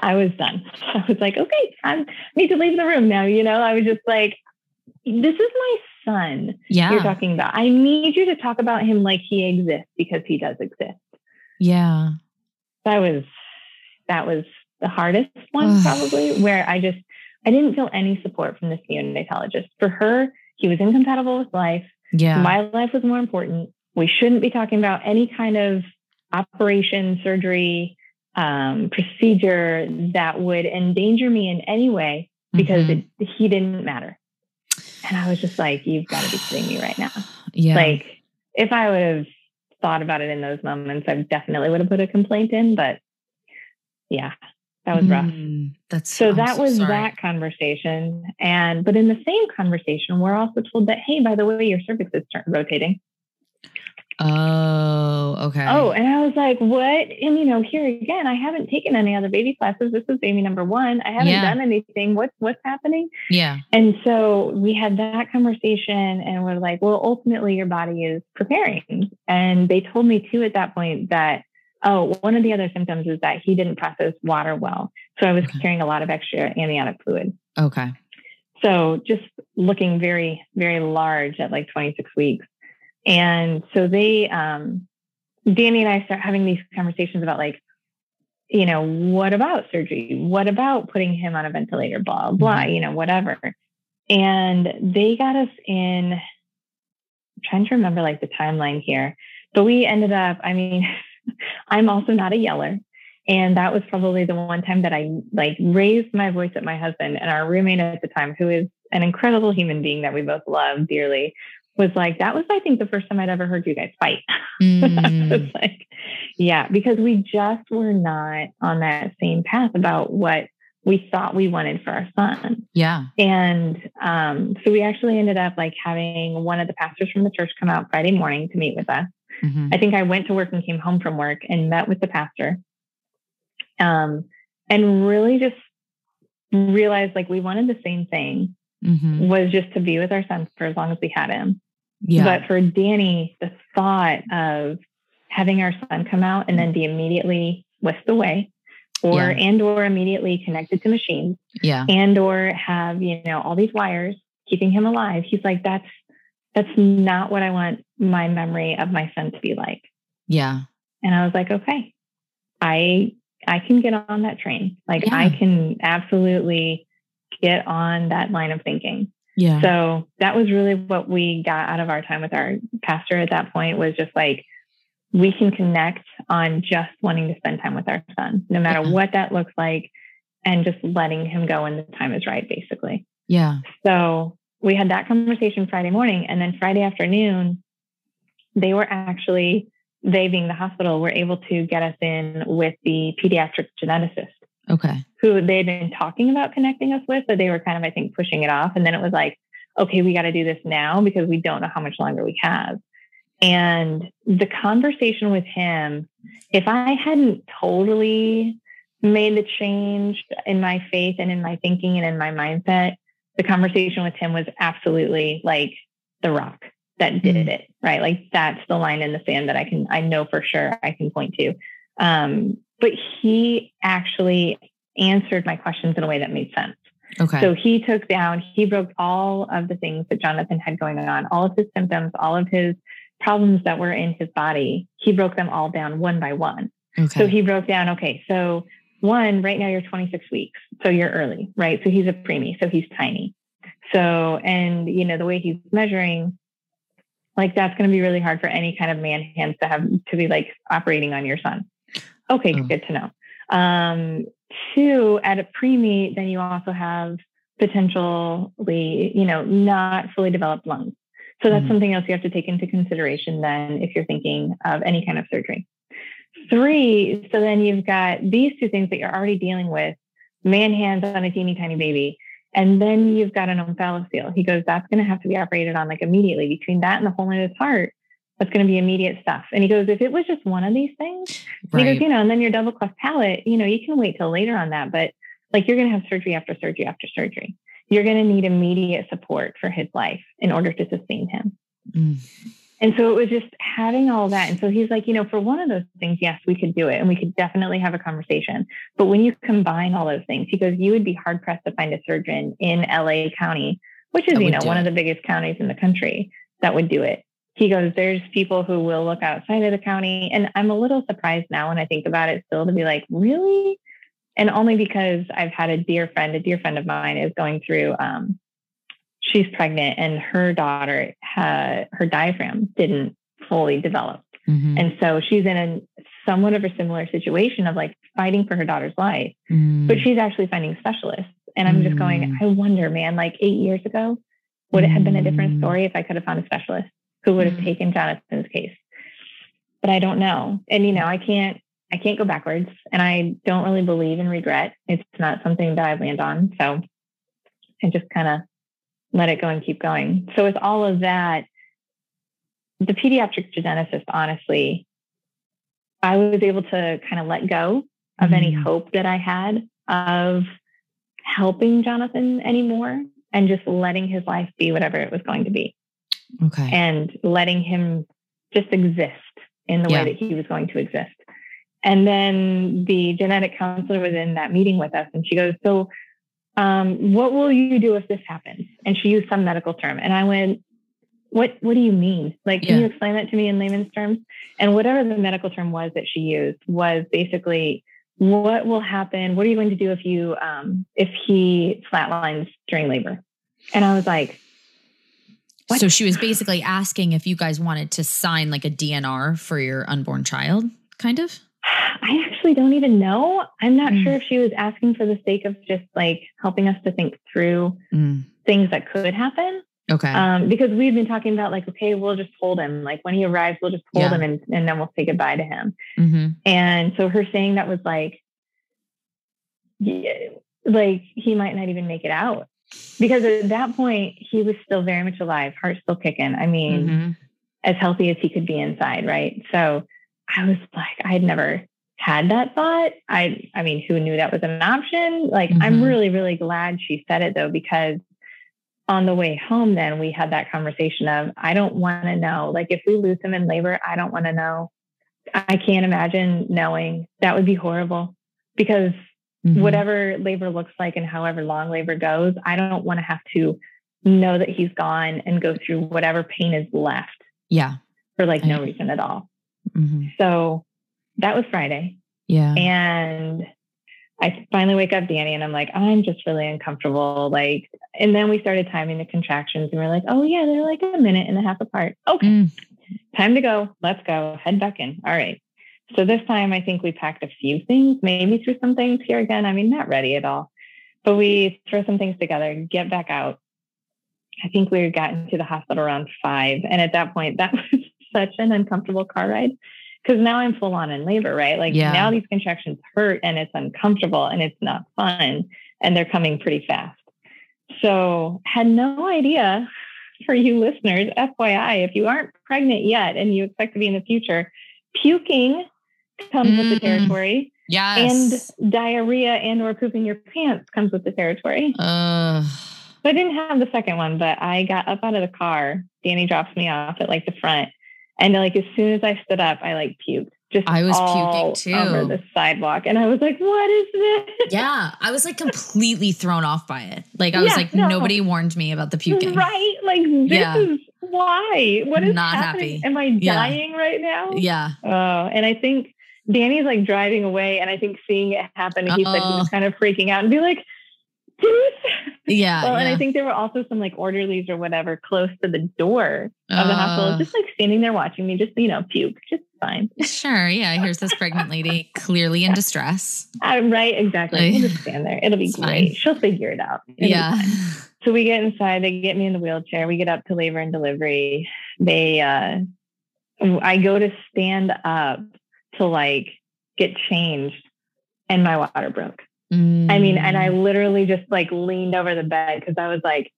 I was done. I was like, okay, I need to leave the room now. You know, I was just like, this is my son yeah. you're talking about. I need you to talk about him like he exists because he does exist. Yeah. That was that was the hardest one probably where I just I didn't feel any support from this neonatologist. For her, he was incompatible with life. Yeah. My life was more important. We shouldn't be talking about any kind of operation, surgery, um, procedure that would endanger me in any way because mm-hmm. it, he didn't matter. And I was just like, you've got to be kidding me right now. Yeah. Like, if I would have thought about it in those moments, I definitely would have put a complaint in. But yeah, that was rough. Mm, that's so I'm that was sorry. that conversation. And but in the same conversation, we're also told that hey, by the way, your cervix is rotating. Oh, okay. Oh, and I was like, what? And you know, here again, I haven't taken any other baby classes. This is baby number one. I haven't yeah. done anything. What's what's happening? Yeah. And so we had that conversation and we're like, well, ultimately your body is preparing. And they told me too at that point that, oh, one of the other symptoms is that he didn't process water well. So I was okay. carrying a lot of extra amniotic fluid. Okay. So just looking very, very large at like 26 weeks. And so they, um, Danny and I start having these conversations about like, you know, what about surgery? What about putting him on a ventilator? Blah, blah, mm-hmm. you know, whatever. And they got us in, I'm trying to remember like the timeline here, but we ended up, I mean, I'm also not a yeller. And that was probably the one time that I like raised my voice at my husband and our roommate at the time, who is an incredible human being that we both love dearly, was like, that was, I think, the first time I'd ever heard you guys fight. Mm. was like, yeah, because we just were not on that same path about what we thought we wanted for our son. Yeah. And um, so we actually ended up like having one of the pastors from the church come out Friday morning to meet with us. Mm-hmm. I think I went to work and came home from work and met with the pastor. Um, and really just realized like we wanted the same thing mm-hmm. was just to be with our son for as long as we had him. Yeah. But for Danny, the thought of having our son come out and then be immediately whisked away or yeah. and or immediately connected to machines yeah and or have you know all these wires keeping him alive he's like that's that's not what i want my memory of my son to be like yeah and i was like okay i i can get on that train like yeah. i can absolutely get on that line of thinking yeah. So that was really what we got out of our time with our pastor at that point was just like, we can connect on just wanting to spend time with our son, no matter yeah. what that looks like, and just letting him go when the time is right, basically. Yeah. So we had that conversation Friday morning. And then Friday afternoon, they were actually, they being the hospital, were able to get us in with the pediatric geneticist. Okay. Who they'd been talking about connecting us with, but they were kind of, I think, pushing it off. And then it was like, okay, we got to do this now because we don't know how much longer we have. And the conversation with him, if I hadn't totally made the change in my faith and in my thinking and in my mindset, the conversation with him was absolutely like the rock that did mm-hmm. it, right? Like that's the line in the sand that I can, I know for sure I can point to. Um, but he actually answered my questions in a way that made sense. Okay. So he took down, he broke all of the things that Jonathan had going on, all of his symptoms, all of his problems that were in his body. He broke them all down one by one. Okay. So he broke down, okay, so one, right now you're 26 weeks, so you're early, right? So he's a preemie, so he's tiny. So, and you know, the way he's measuring, like that's going to be really hard for any kind of man hands to have to be like operating on your son. Okay, oh. good to know. Um, two, at a preemie, then you also have potentially, you know, not fully developed lungs. So that's mm-hmm. something else you have to take into consideration then if you're thinking of any kind of surgery. Three, so then you've got these two things that you're already dealing with man hands on a teeny tiny baby. And then you've got an omphalocele. He goes, that's going to have to be operated on like immediately. Between that and the hole in his heart, that's going to be immediate stuff. And he goes, if it was just one of these things, right. he goes, you know, and then your double cleft palate, you know, you can wait till later on that, but like you're going to have surgery after surgery after surgery. You're going to need immediate support for his life in order to sustain him. Mm. And so it was just having all that. And so he's like, you know, for one of those things, yes, we could do it and we could definitely have a conversation. But when you combine all those things, he goes, you would be hard pressed to find a surgeon in LA County, which is, you know, one it. of the biggest counties in the country that would do it. He goes, there's people who will look outside of the county. And I'm a little surprised now when I think about it still to be like, really? And only because I've had a dear friend, a dear friend of mine is going through um, she's pregnant and her daughter had her diaphragm didn't fully develop. Mm-hmm. And so she's in a somewhat of a similar situation of like fighting for her daughter's life, mm. but she's actually finding specialists. And I'm mm. just going, mm. I wonder, man, like eight years ago, would it have been a different mm. story if I could have found a specialist who would have mm. taken Jonathan's case? But I don't know. And you know, I can't I can't go backwards and I don't really believe in regret. It's not something that I land on. So I just kind of let it go and keep going. So with all of that, the pediatric geneticist, honestly, I was able to kind of let go of mm-hmm. any hope that I had of helping Jonathan anymore and just letting his life be whatever it was going to be. Okay. And letting him just exist in the yeah. way that he was going to exist. And then the genetic counselor was in that meeting with us and she goes, So um, what will you do if this happens? And she used some medical term. And I went, what, what do you mean? Like, can yeah. you explain that to me in layman's terms? And whatever the medical term was that she used was basically, what will happen? What are you going to do if you, um, if he flatlines during labor? And I was like, what? So she was basically asking if you guys wanted to sign like a DNR for your unborn child, kind of? I actually don't even know. I'm not mm. sure if she was asking for the sake of just like helping us to think through mm. things that could happen. Okay. Um, because we've been talking about like, okay, we'll just hold him. Like when he arrives, we'll just hold yeah. him and, and then we'll say goodbye to him. Mm-hmm. And so her saying that was like, yeah, like he might not even make it out because at that point he was still very much alive, heart still kicking. I mean, mm-hmm. as healthy as he could be inside, right? So I was like, I had never had that thought. I I mean, who knew that was an option? Like mm-hmm. I'm really really glad she said it though because on the way home then we had that conversation of I don't want to know like if we lose him in labor, I don't want to know. I can't imagine knowing. That would be horrible because mm-hmm. whatever labor looks like and however long labor goes, I don't want to have to know that he's gone and go through whatever pain is left. Yeah. For like no reason at all. Mm-hmm. So that was Friday. Yeah. And I finally wake up Danny and I'm like, I'm just really uncomfortable. Like, and then we started timing the contractions and we're like, oh yeah, they're like a minute and a half apart. Okay. Mm. Time to go. Let's go. Head back in. All right. So this time I think we packed a few things, maybe threw some things here again. I mean, not ready at all. But we throw some things together, get back out. I think we gotten to the hospital around five. And at that point, that was such an uncomfortable car ride because now I'm full on in labor, right? Like yeah. now these contractions hurt and it's uncomfortable and it's not fun and they're coming pretty fast. So had no idea for you listeners, FYI, if you aren't pregnant yet and you expect to be in the future, puking comes mm. with the mm. territory. Yes. And diarrhea and or pooping your pants comes with the territory. Uh. So I didn't have the second one, but I got up out of the car. Danny drops me off at like the front and like as soon as I stood up, I like puked. Just I was puking too over the sidewalk, and I was like, "What is this?" Yeah, I was like completely thrown off by it. Like I yeah, was like, no. nobody warned me about the puking. Right? Like this yeah. is why. What is not happening? happy? Am I dying yeah. right now? Yeah. Oh, and I think Danny's like driving away, and I think seeing it happen, he said he was oh. kind of freaking out and be like, Yeah. well, yeah. and I think there were also some like orderlies or whatever close to the door of the hospital, Uh. just like standing there watching me, just you know, puke, just fine. Sure. Yeah. Here's this pregnant lady clearly in distress. I'm right, exactly. We'll just stand there. It'll be great. fine. She'll figure it out. It'll Yeah. So we get inside, they get me in the wheelchair. We get up to labor and delivery. They uh I go to stand up to like get changed and my water broke. I mean, and I Mm. literally just like leaned over the bed because I was like,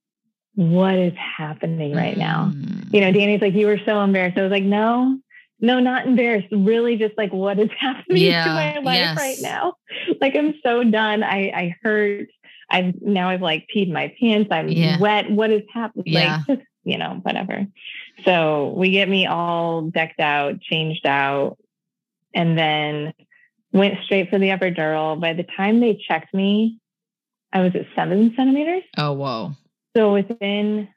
what is happening right now? Mm. You know, Danny's like, you were so embarrassed. I was like, no, no, not embarrassed. Really just like what is happening Yeah, to my life yes. right now. Like I'm so done. I I hurt. I've now I've like peed my pants. I'm Yeah. wet. What is happening? Yeah. Like just, you know, whatever. So we get me all decked out, changed out, and then went straight for the epidural. By the time they checked me, I was at seven centimeters. Oh, whoa. So within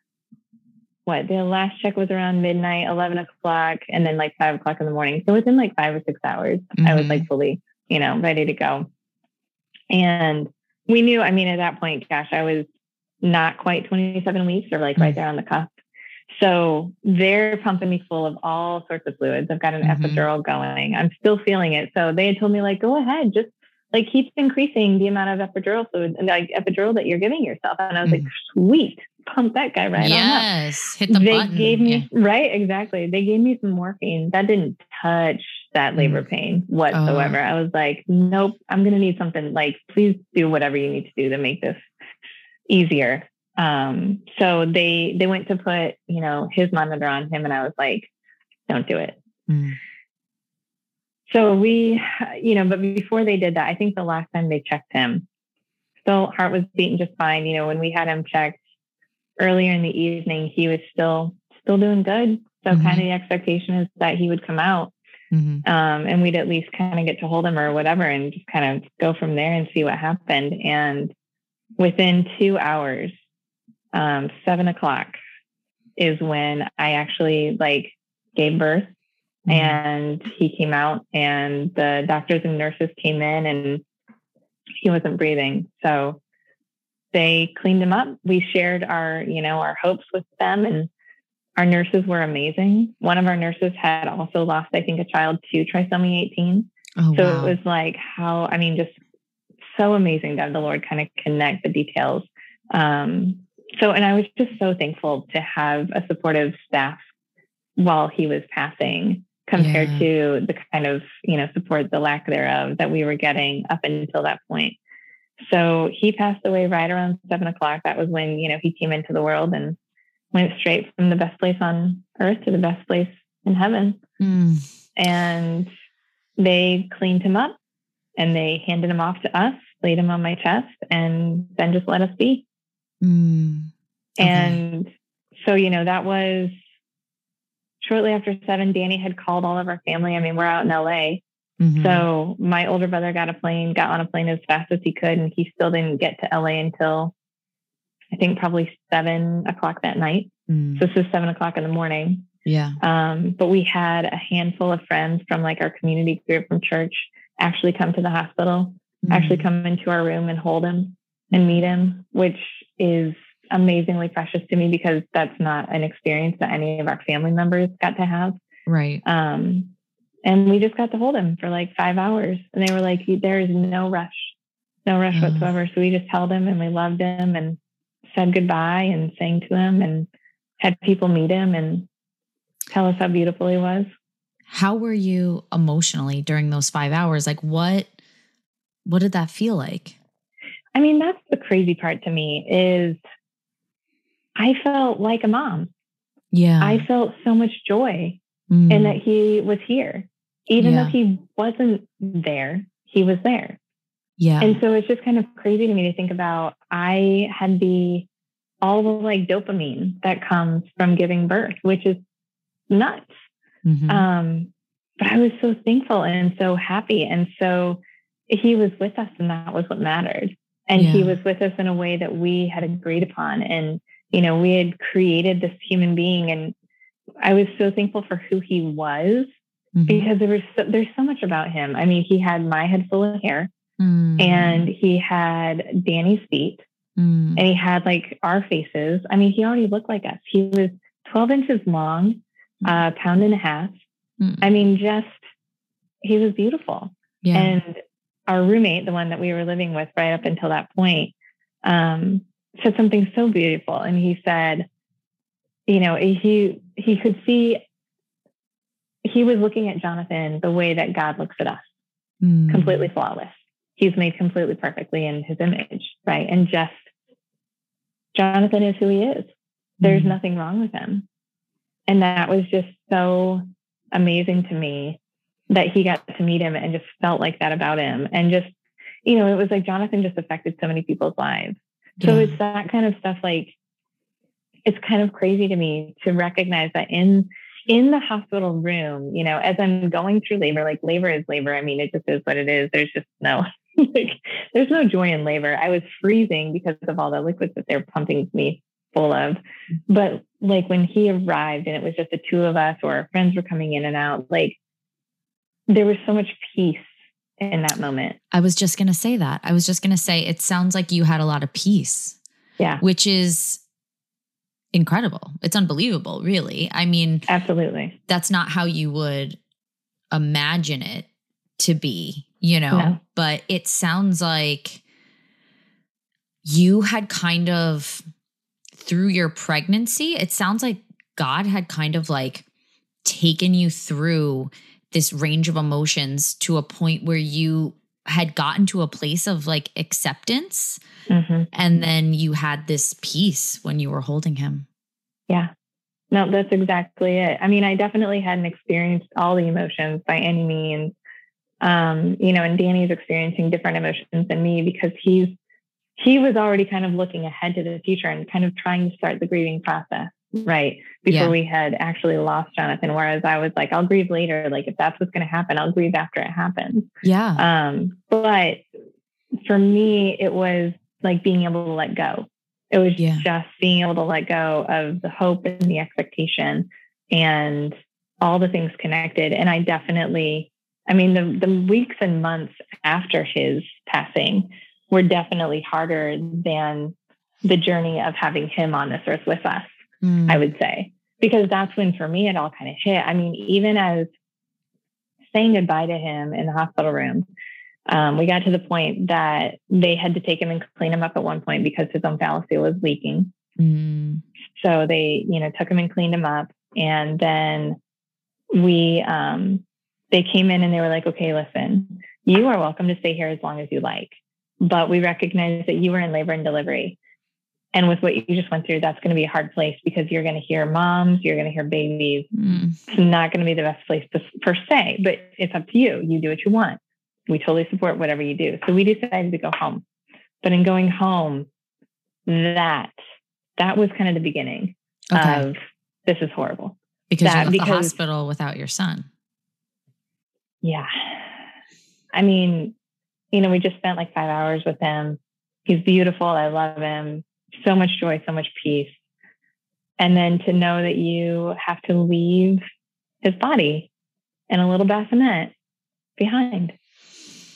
what the last check was around midnight, 11 o'clock, and then like five o'clock in the morning. So within like five or six hours, I was like fully, you know, ready to go. And we knew, I mean, at that point, gosh, I was not quite 27 weeks or like right Mhm. there on the cusp. So they're pumping me full of all sorts of fluids. I've got an Mhm. epidural going. I'm still feeling it. So they had told me like, go ahead, just like keep increasing the amount of epidural fluid and like epidural that you're giving yourself. And I was like, sweet, pump that guy right on up yes. Hit the they button. gave Yeah. me right exactly they gave me some morphine that didn't touch that labor Mm. pain whatsoever i was like nope i'm gonna need something like please do whatever you need to do to make this easier um so they they went to put you know his monitor on him and i was like don't do it Mm. so we you know but before they did that i think the last time they checked him still heart was beating just fine you know when we had him checked earlier in the evening he was still still doing good so Mhm. kind of the expectation is that he would come out Mhm. um, and we'd at least kind of get to hold him or whatever and just kind of go from there and see what happened and within two hours um, seven o'clock is when i actually like gave birth Mhm. and he came out and the doctors and nurses came in and he wasn't breathing so they cleaned him up we shared our you know our hopes with them and our nurses were amazing one of our nurses had also lost i think a child to trisomy 18 Oh, so wow. it was like how i mean just so amazing to have the lord kind of connect the details um so and i was just so thankful to have a supportive staff while he was passing compared Yeah. to the kind of you know support the lack thereof that we were getting up until that point so he passed away right around seven o'clock that was when you know he came into the world and went straight from the best place on earth to the best place in heaven Mm. and they cleaned him up and they handed him off to us, laid him on my chest, and then just let us be. Mm. Okay. And so, you know, that was shortly after seven. Danny had called all of our family. I mean, we're out in LA. Mhm. So my older brother got a plane, got on a plane as fast as he could, and he still didn't get to LA until I think probably seven o'clock that night. Mm. So this is seven o'clock in the morning. yeah. Um, but we had a handful of friends from like our community group from church actually come to the hospital, actually Mm. come into our room and hold him and meet him, which is amazingly precious to me because that's not an experience that any of our family members got to have. Right. Um, and we just got to hold him for like five hours. And they were like, there is no rush, no rush whatsoever. So we just held him and we loved him and said goodbye and sang to him and had people meet him and tell us how beautiful he was. How were you emotionally during those five hours? Like what what did that feel like? I mean, that's the crazy part to me is I felt like a mom. Yeah. I felt so much joy Mm. in that he was here. Even Yeah. though he wasn't there, he was there. yeah. And so it's just kind of crazy to me to think about I had the all the like dopamine that comes from giving birth, which is nuts. Mhm. Um, but I was so thankful and so happy. And so he was with us, and that was what mattered. And he was with us in a way that we had agreed upon. And, you know, we had created this human being. And I was so thankful for who he was mm-hmm. because there was so, there's so much about him. I mean, he had my head full of hair, mm. and he had Danny's feet, mm. and he had like our faces. I mean, he already looked like us. He was 12 inches long, a uh, pound and a half. Mm. I mean, just he was beautiful. Yeah. And our roommate, the one that we were living with right up until that point, um, said something so beautiful. And he said, you know, he he could see he was looking at Jonathan the way that God looks at us, mm. completely flawless. He's made completely perfectly in his image, right? And just Jonathan is who he is. There's mm. nothing wrong with him. And that was just so amazing to me that he got to meet him and just felt like that about him. And just, you know, it was like Jonathan just affected so many people's lives. Yeah. So it's that kind of stuff like it's kind of crazy to me to recognize that in in the hospital room, you know, as I'm going through labor, like labor is labor. I mean, it just is what it is. There's just no like there's no joy in labor. I was freezing because of all the liquids that they're pumping me full of. Mm-hmm. But like when he arrived and it was just the two of us or our friends were coming in and out, like there was so much peace in that moment. I was just going to say that. I was just going to say it sounds like you had a lot of peace. Yeah. Which is incredible. It's unbelievable, really. I mean, absolutely. That's not how you would imagine it to be, you know, no. but it sounds like you had kind of through your pregnancy, it sounds like God had kind of like taken you through this range of emotions to a point where you had gotten to a place of like acceptance. Mm-hmm. and then you had this peace when you were holding him. Yeah. No that's exactly it. I mean i definitely hadn't experienced all the emotions by any means. Um you know and danny's experiencing different emotions than me because he's he was already kind of looking ahead to the future and kind of trying to start the grieving process right before yeah. we had actually lost jonathan whereas i was like i'll grieve later like if that's what's going to happen i'll grieve after it happens. Yeah. Um but for me it was like being able to let go. It was yeah. just being able to let go of the hope and the expectation and all the things connected. And i definitely i mean the, the weeks and months after his passing were definitely harder than the journey of having him on this earth with us, mm. I would say, because that's when for me it all kind of hit. I mean, even as saying goodbye to him in the hospital room, um, we got to the point that they had to take him and clean him up at one point because his omphalocele was leaking. Mm. So they, you know, took him and cleaned him up. And then we, um, they came in and they were like, okay, listen, you are welcome to stay here as long as you like but we recognize that you were in labor and delivery. And with what you just went through, that's going to be a hard place because you're going to hear moms, you're going to hear babies. Mm. It's not going to be the best place to, per se, but it's up to you. You do what you want. We totally support whatever you do. So we decided to go home. But in going home, that that was kind of the beginning okay. of this is horrible. Because that, you're at because, the hospital without your son. Yeah. I mean, you know, we just spent like five hours with him. He's beautiful. I love him. So much joy, so much peace. And then to know that you have to leave his body in a little bassinet behind.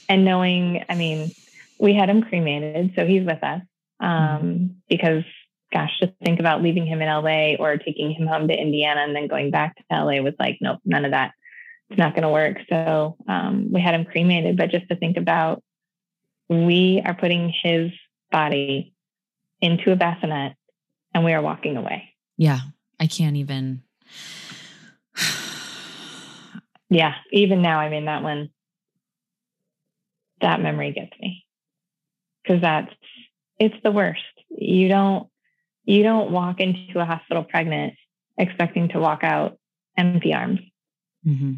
And knowing, I mean, we had him cremated, so he's with us. Um, because gosh, just think about leaving him in LA or taking him home to Indiana and then going back to LA was like, nope, none of that it's not going to work. So um, we had him cremated, but just to think about we are putting his body into a bassinet and we are walking away. Yeah, I can't even. yeah, even now, I mean, that one, that memory gets me because that's, it's the worst. You don't, you don't walk into a hospital pregnant expecting to walk out empty arms. Mm-hmm.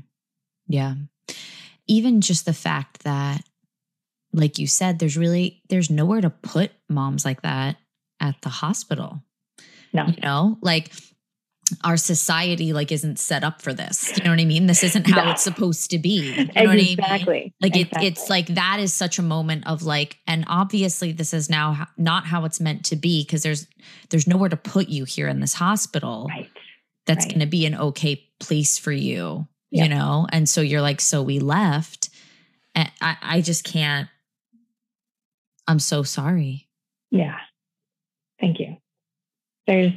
Yeah. Even just the fact that, like you said, there's really there's nowhere to put moms like that at the hospital. No. You know, like our society like isn't set up for this. You know what I mean? This isn't how no. it's supposed to be. You know exactly. I mean? Like exactly. it, it's like that is such a moment of like, and obviously this is now not how it's meant to be because there's there's nowhere to put you here in this hospital. Right. That's right. going to be an okay place for you you know? And so you're like, so we left. And I, I just can't. I'm so sorry. Yeah. Thank you. There's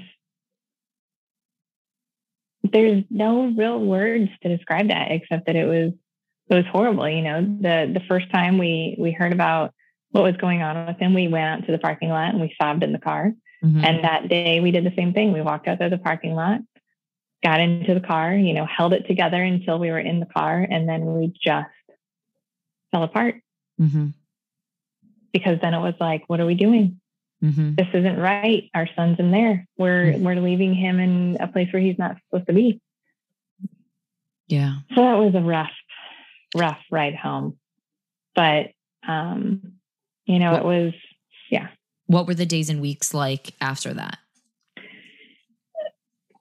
there's no real words to describe that except that it was it was horrible. You know, the the first time we we heard about what was going on with him, we went out to the parking lot and we sobbed in the car. Mm-hmm. And that day we did the same thing. We walked out to the parking lot, got into the car, you know, held it together until we were in the car, and then we just fell apart. Mm-hmm. Because then it was like, what are we doing? Mm-hmm. This isn't right. Our son's in there. We're mm-hmm. we're leaving him in a place where he's not supposed to be. Yeah. So that was a rough, rough ride home. But um, you know, what, it was yeah. What were the days and weeks like after that?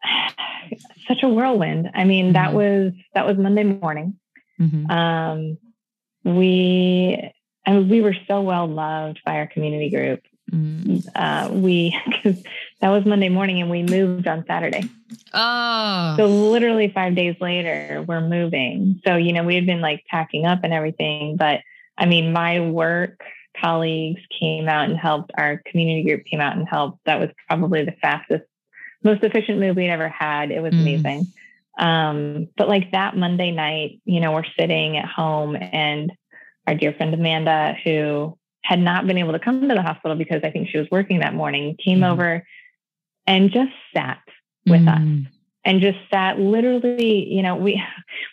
Such a whirlwind. I mean, mm-hmm. that was that was Monday morning. Mm-hmm. Um, we I mean, we were so well loved by our community group. Mm. Uh, we because that was Monday morning and we moved on Saturday. Oh, so literally five days later we're moving. So you know we had been like packing up and everything, but I mean my work colleagues came out and helped. Our community group came out and helped. That was probably the fastest, most efficient move we'd ever had. It was mm. amazing. Um, but like that Monday night, you know, we're sitting at home and our dear friend Amanda, who had not been able to come to the hospital because I think she was working that morning, came mm. over and just sat with mm. us and just sat literally, you know, we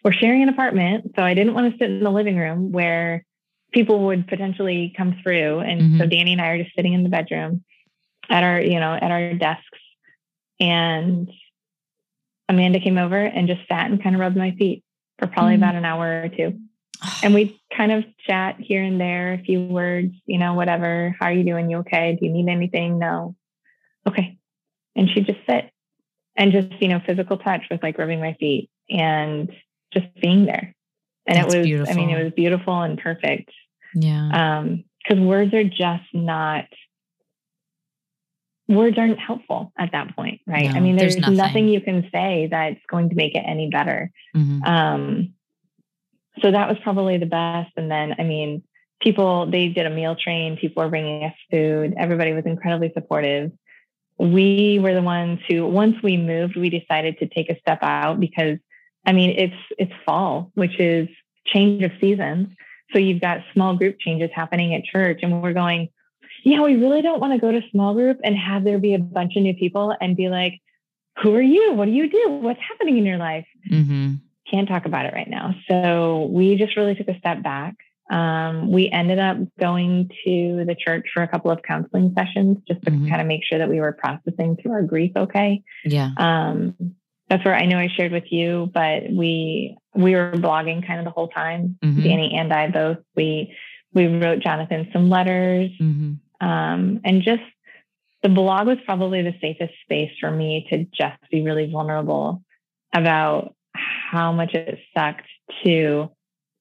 we're sharing an apartment. So I didn't want to sit in the living room where people would potentially come through. And mm-hmm. so Danny and I are just sitting in the bedroom at our, you know, at our desks. And Amanda came over and just sat and kind of rubbed my feet for probably mm-hmm. about an hour or two. And we kind of chat here and there, a few words, you know, whatever. How are you doing? You okay? Do you need anything? No. Okay. And she just sit and just, you know, physical touch with like rubbing my feet and just being there. And That's it was, beautiful. I mean, it was beautiful and perfect. Yeah. Um, because words are just not words aren't helpful at that point, right? No, I mean, there's, there's nothing. nothing. you can say that's going to make it any better. Mm-hmm. Um, so that was probably the best. And then, I mean, people, they did a meal train, people were bringing us food, everybody was incredibly supportive. We were the ones who, once we moved, we decided to take a step out because, I mean, it's it's fall, which is change of seasons. So you've got small group changes happening at church, and we're going, yeah, we really don't want to go to small group and have there be a bunch of new people and be like, who are you? What do you do? What's happening in your life? Mm-hmm. Can't talk about it right now. So we just really took a step back. Um, we ended up going to the church for a couple of counseling sessions just to mm-hmm. kind of make sure that we were processing through our grief okay. Yeah. Um, that's where I know I shared with you, but we we were blogging kind of the whole time. Mm-hmm. Danny and I both we we wrote Jonathan some letters, mm-hmm. um, and just the blog was probably the safest space for me to just be really vulnerable about how much it sucked to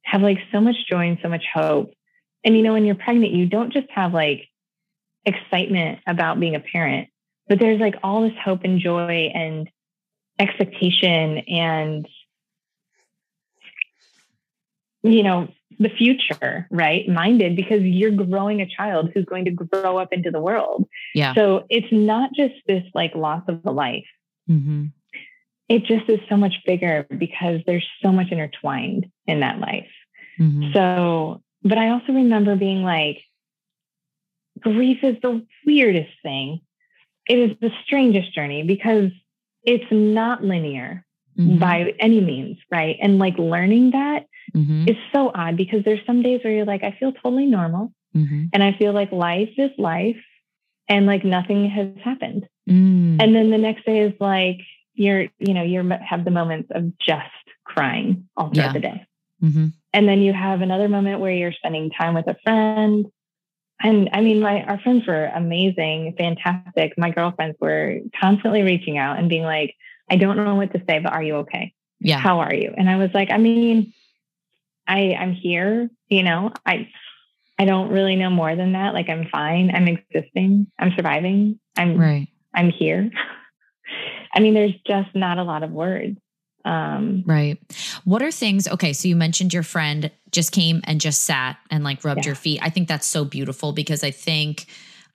have like so much joy and so much hope. And you know, when you're pregnant, you don't just have like excitement about being a parent, but there's like all this hope and joy and expectation and you know the future right minded because you're growing a child who's going to grow up into the world yeah so it's not just this like loss of a life mm-hmm. It just is so much bigger because there's so much intertwined in that life mm-hmm. so but i also remember being like grief is the weirdest thing it is the strangest journey because it's not linear mm-hmm. by any means, right? And like learning that mm-hmm. is so odd because there's some days where you're like, I feel totally normal. Mm-hmm. And I feel like life is life and like nothing has happened. Mm. And then the next day is like, you're, you know, you have the moments of just crying all throughout yeah. the day. Mm-hmm. And then you have another moment where you're spending time with a friend and I mean, my our friends were amazing, fantastic. My girlfriends were constantly reaching out and being like, "I don't know what to say, but are you okay? Yeah, how are you?" And I was like, "I mean, I I'm here. You know, I I don't really know more than that. Like, I'm fine. I'm existing. I'm surviving. I'm right. I'm here. I mean, there's just not a lot of words. Um, right. What are things? Okay, so you mentioned your friend just came and just sat and like rubbed Yeah. your feet. I think that's so beautiful because I think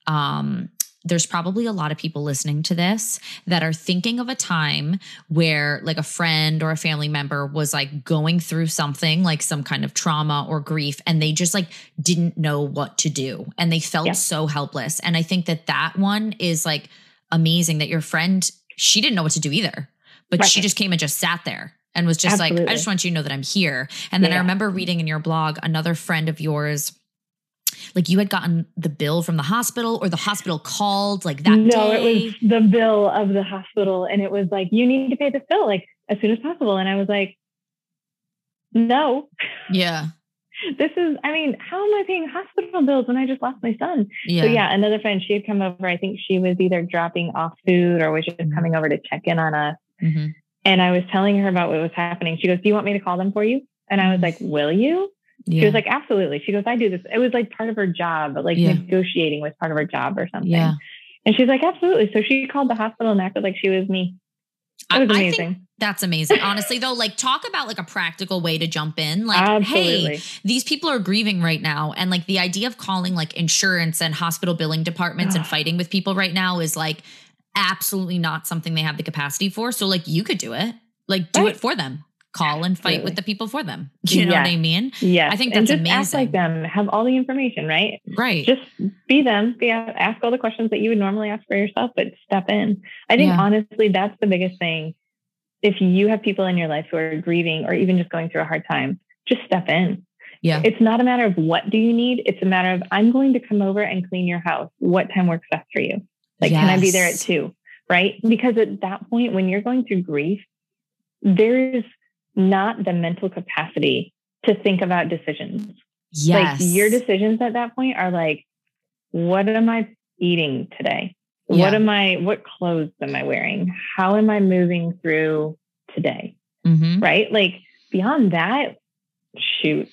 um there's probably a lot of people listening to this that are thinking of a time where like a friend or a family member was like going through something like some kind of trauma or grief and they just like didn't know what to do and they felt Yeah. so helpless and i think that that one is like amazing that your friend she didn't know what to do either but she just came and just sat there and was just like i just want you to know that i'm here and then i remember reading in your blog another friend of yours like you had gotten the bill from the hospital or the hospital called like that no, day. it was the bill of the hospital, and it was like, you need to pay this bill like as soon as possible. And I was like, no, yeah. This is. I mean, how am I paying hospital bills when I just lost my son? Yeah. So yeah, another friend, she had come over. I think she was either dropping off food or was just Mhm. coming over to check in on us. Mhm. And I was telling her about what was happening. She goes, "Do you want me to call them for you?" And I was like, "Will you?" Yeah. She was like, "Absolutely." She goes, "I do this." It was like part of her job, like Yeah. negotiating was part of her job or something. yeah. And she's like, "Absolutely." So she called the hospital and acted like she was me. I, I think that's amazing. Honestly, though, like talk about like a practical way to jump in. Like, Absolutely. hey, these people are grieving right now. And like the idea of calling like insurance and hospital billing departments and fighting with people right now is like absolutely not something they have the capacity for. So like you could do it. Like do Right. it for them. Call and fight Absolutely. with the people for them. You know what I mean? Yeah. I think and that's just act like amazing. them. Have all the information, right? Right. Just be them. Be, ask all the questions that you would normally ask for yourself, but step in. I think Yeah. honestly, that's the biggest thing. If you have people in your life who are grieving or even just going through a hard time, just step in. yeah. It's not a matter of what do you need. It's a matter of I'm going to come over and clean your house. What time works best for you? Like, can I be there at two? Right? Because at that point, when you're going through grief, there's not the mental capacity to think about decisions. Yes. Like your decisions at that point are like, what am I eating today? Yeah. What am I, what clothes am I wearing? How am I moving through today? Mhm. Right? Like beyond that, shoot,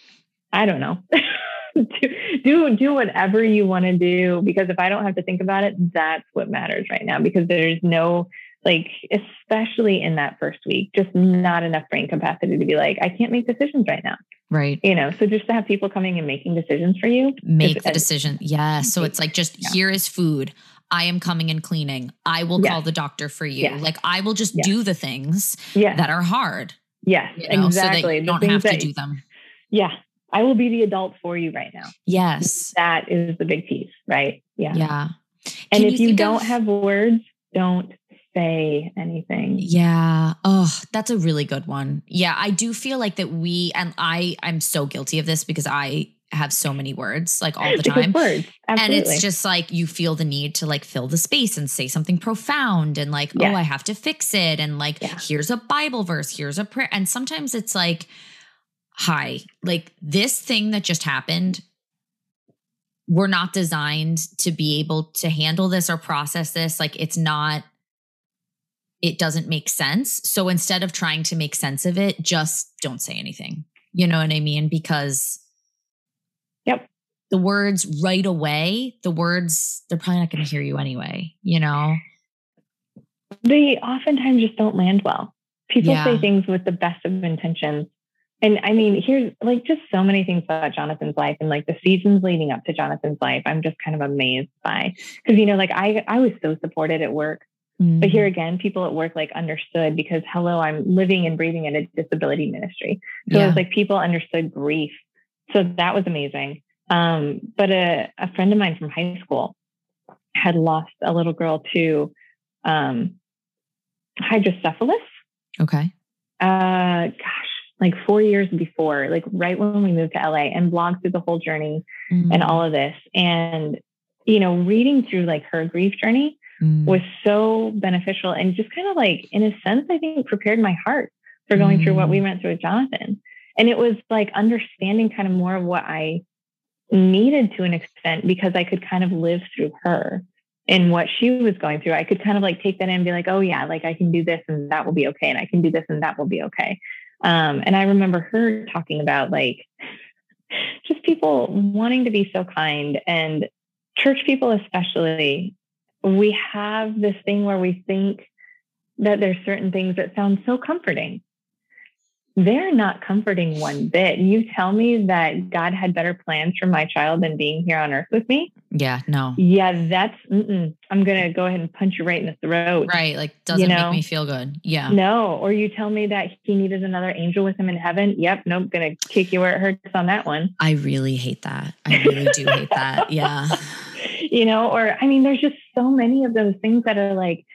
I don't know. do, do do whatever you want to do because if I don't have to think about it, that's what matters right now because there's no like especially in that first week, just not enough brain capacity to be like, I can't make decisions right now. Right. You know, so just to have people coming and making decisions for you, Make the decision. Yeah. So it's like just Yeah. here is food. I am coming and cleaning. I will Yes. call the doctor for you. Yes. Like I will just Yes. do the things that are hard. yes, You know, exactly. So that you don't have to do them. Yeah, I will be the adult for you right now. Yes. That is the big piece, right? Yeah. Yeah. And Can if you, think don't of- have words, don't say anything. Yeah. Oh, that's a really good one. Yeah, I do feel like that we and I I'm so guilty of this because I have so many words like all the time. words. And it's just like you feel the need to like fill the space and say something profound and like, oh, Yeah. oh, I have to fix it. And like, Yeah. here's a Bible verse, here's a prayer. And sometimes it's like, hi, like this thing that just happened, we're not designed to be able to handle this or process this. Like, it's not, it doesn't make sense. So instead of trying to make sense of it, just don't say anything. You know what I mean? Because Yep. the words right away, the words, they're probably not going to hear you anyway, you know? they oftentimes just don't land well. People Yeah. say things with the best of intentions. And I mean, here's like just so many things about Jonathan's life and like the seasons leading up to Jonathan's life. I'm just kind of amazed by because you know, like I I was so supported at work, but here again, people at work like understood because hello, I'm living and breathing in a disability ministry. So it was like people understood grief. So that was amazing. Um, but a, a friend of mine from high school had lost a little girl to um, hydrocephalus. okay. Uh, gosh, like four years before, like right when we moved to LA, and blogged through the whole journey Mm, and all of this. And you know, reading through like her grief journey mm, was so beneficial and just kind of like, in a sense, I think prepared my heart for going through what we went through with Jonathan. And it was like understanding kind of more of what I needed to an extent because I could kind of live through her and what she was going through. I could kind of like take that in and be like, oh, yeah, like I can do this and that will be okay. And I can do this and that will be okay. Um, and I remember her talking about like just people wanting to be so kind and church people, especially. We have this thing where we think that there's certain things that sound so comforting they're not comforting one bit. You tell me that God had better plans for my child than being here on earth with me. Yeah, no. Yeah, that's, I'm going to go ahead and punch you right in the throat. Right. Like, doesn't you know? make me feel good. Yeah. No. Or you tell me that he needed another angel with him in heaven. Yep. Nope. Going to kick you where it hurts on that one. I really hate that. I really do hate that. Yeah. You know, or I mean, there's just so many of those things that are like,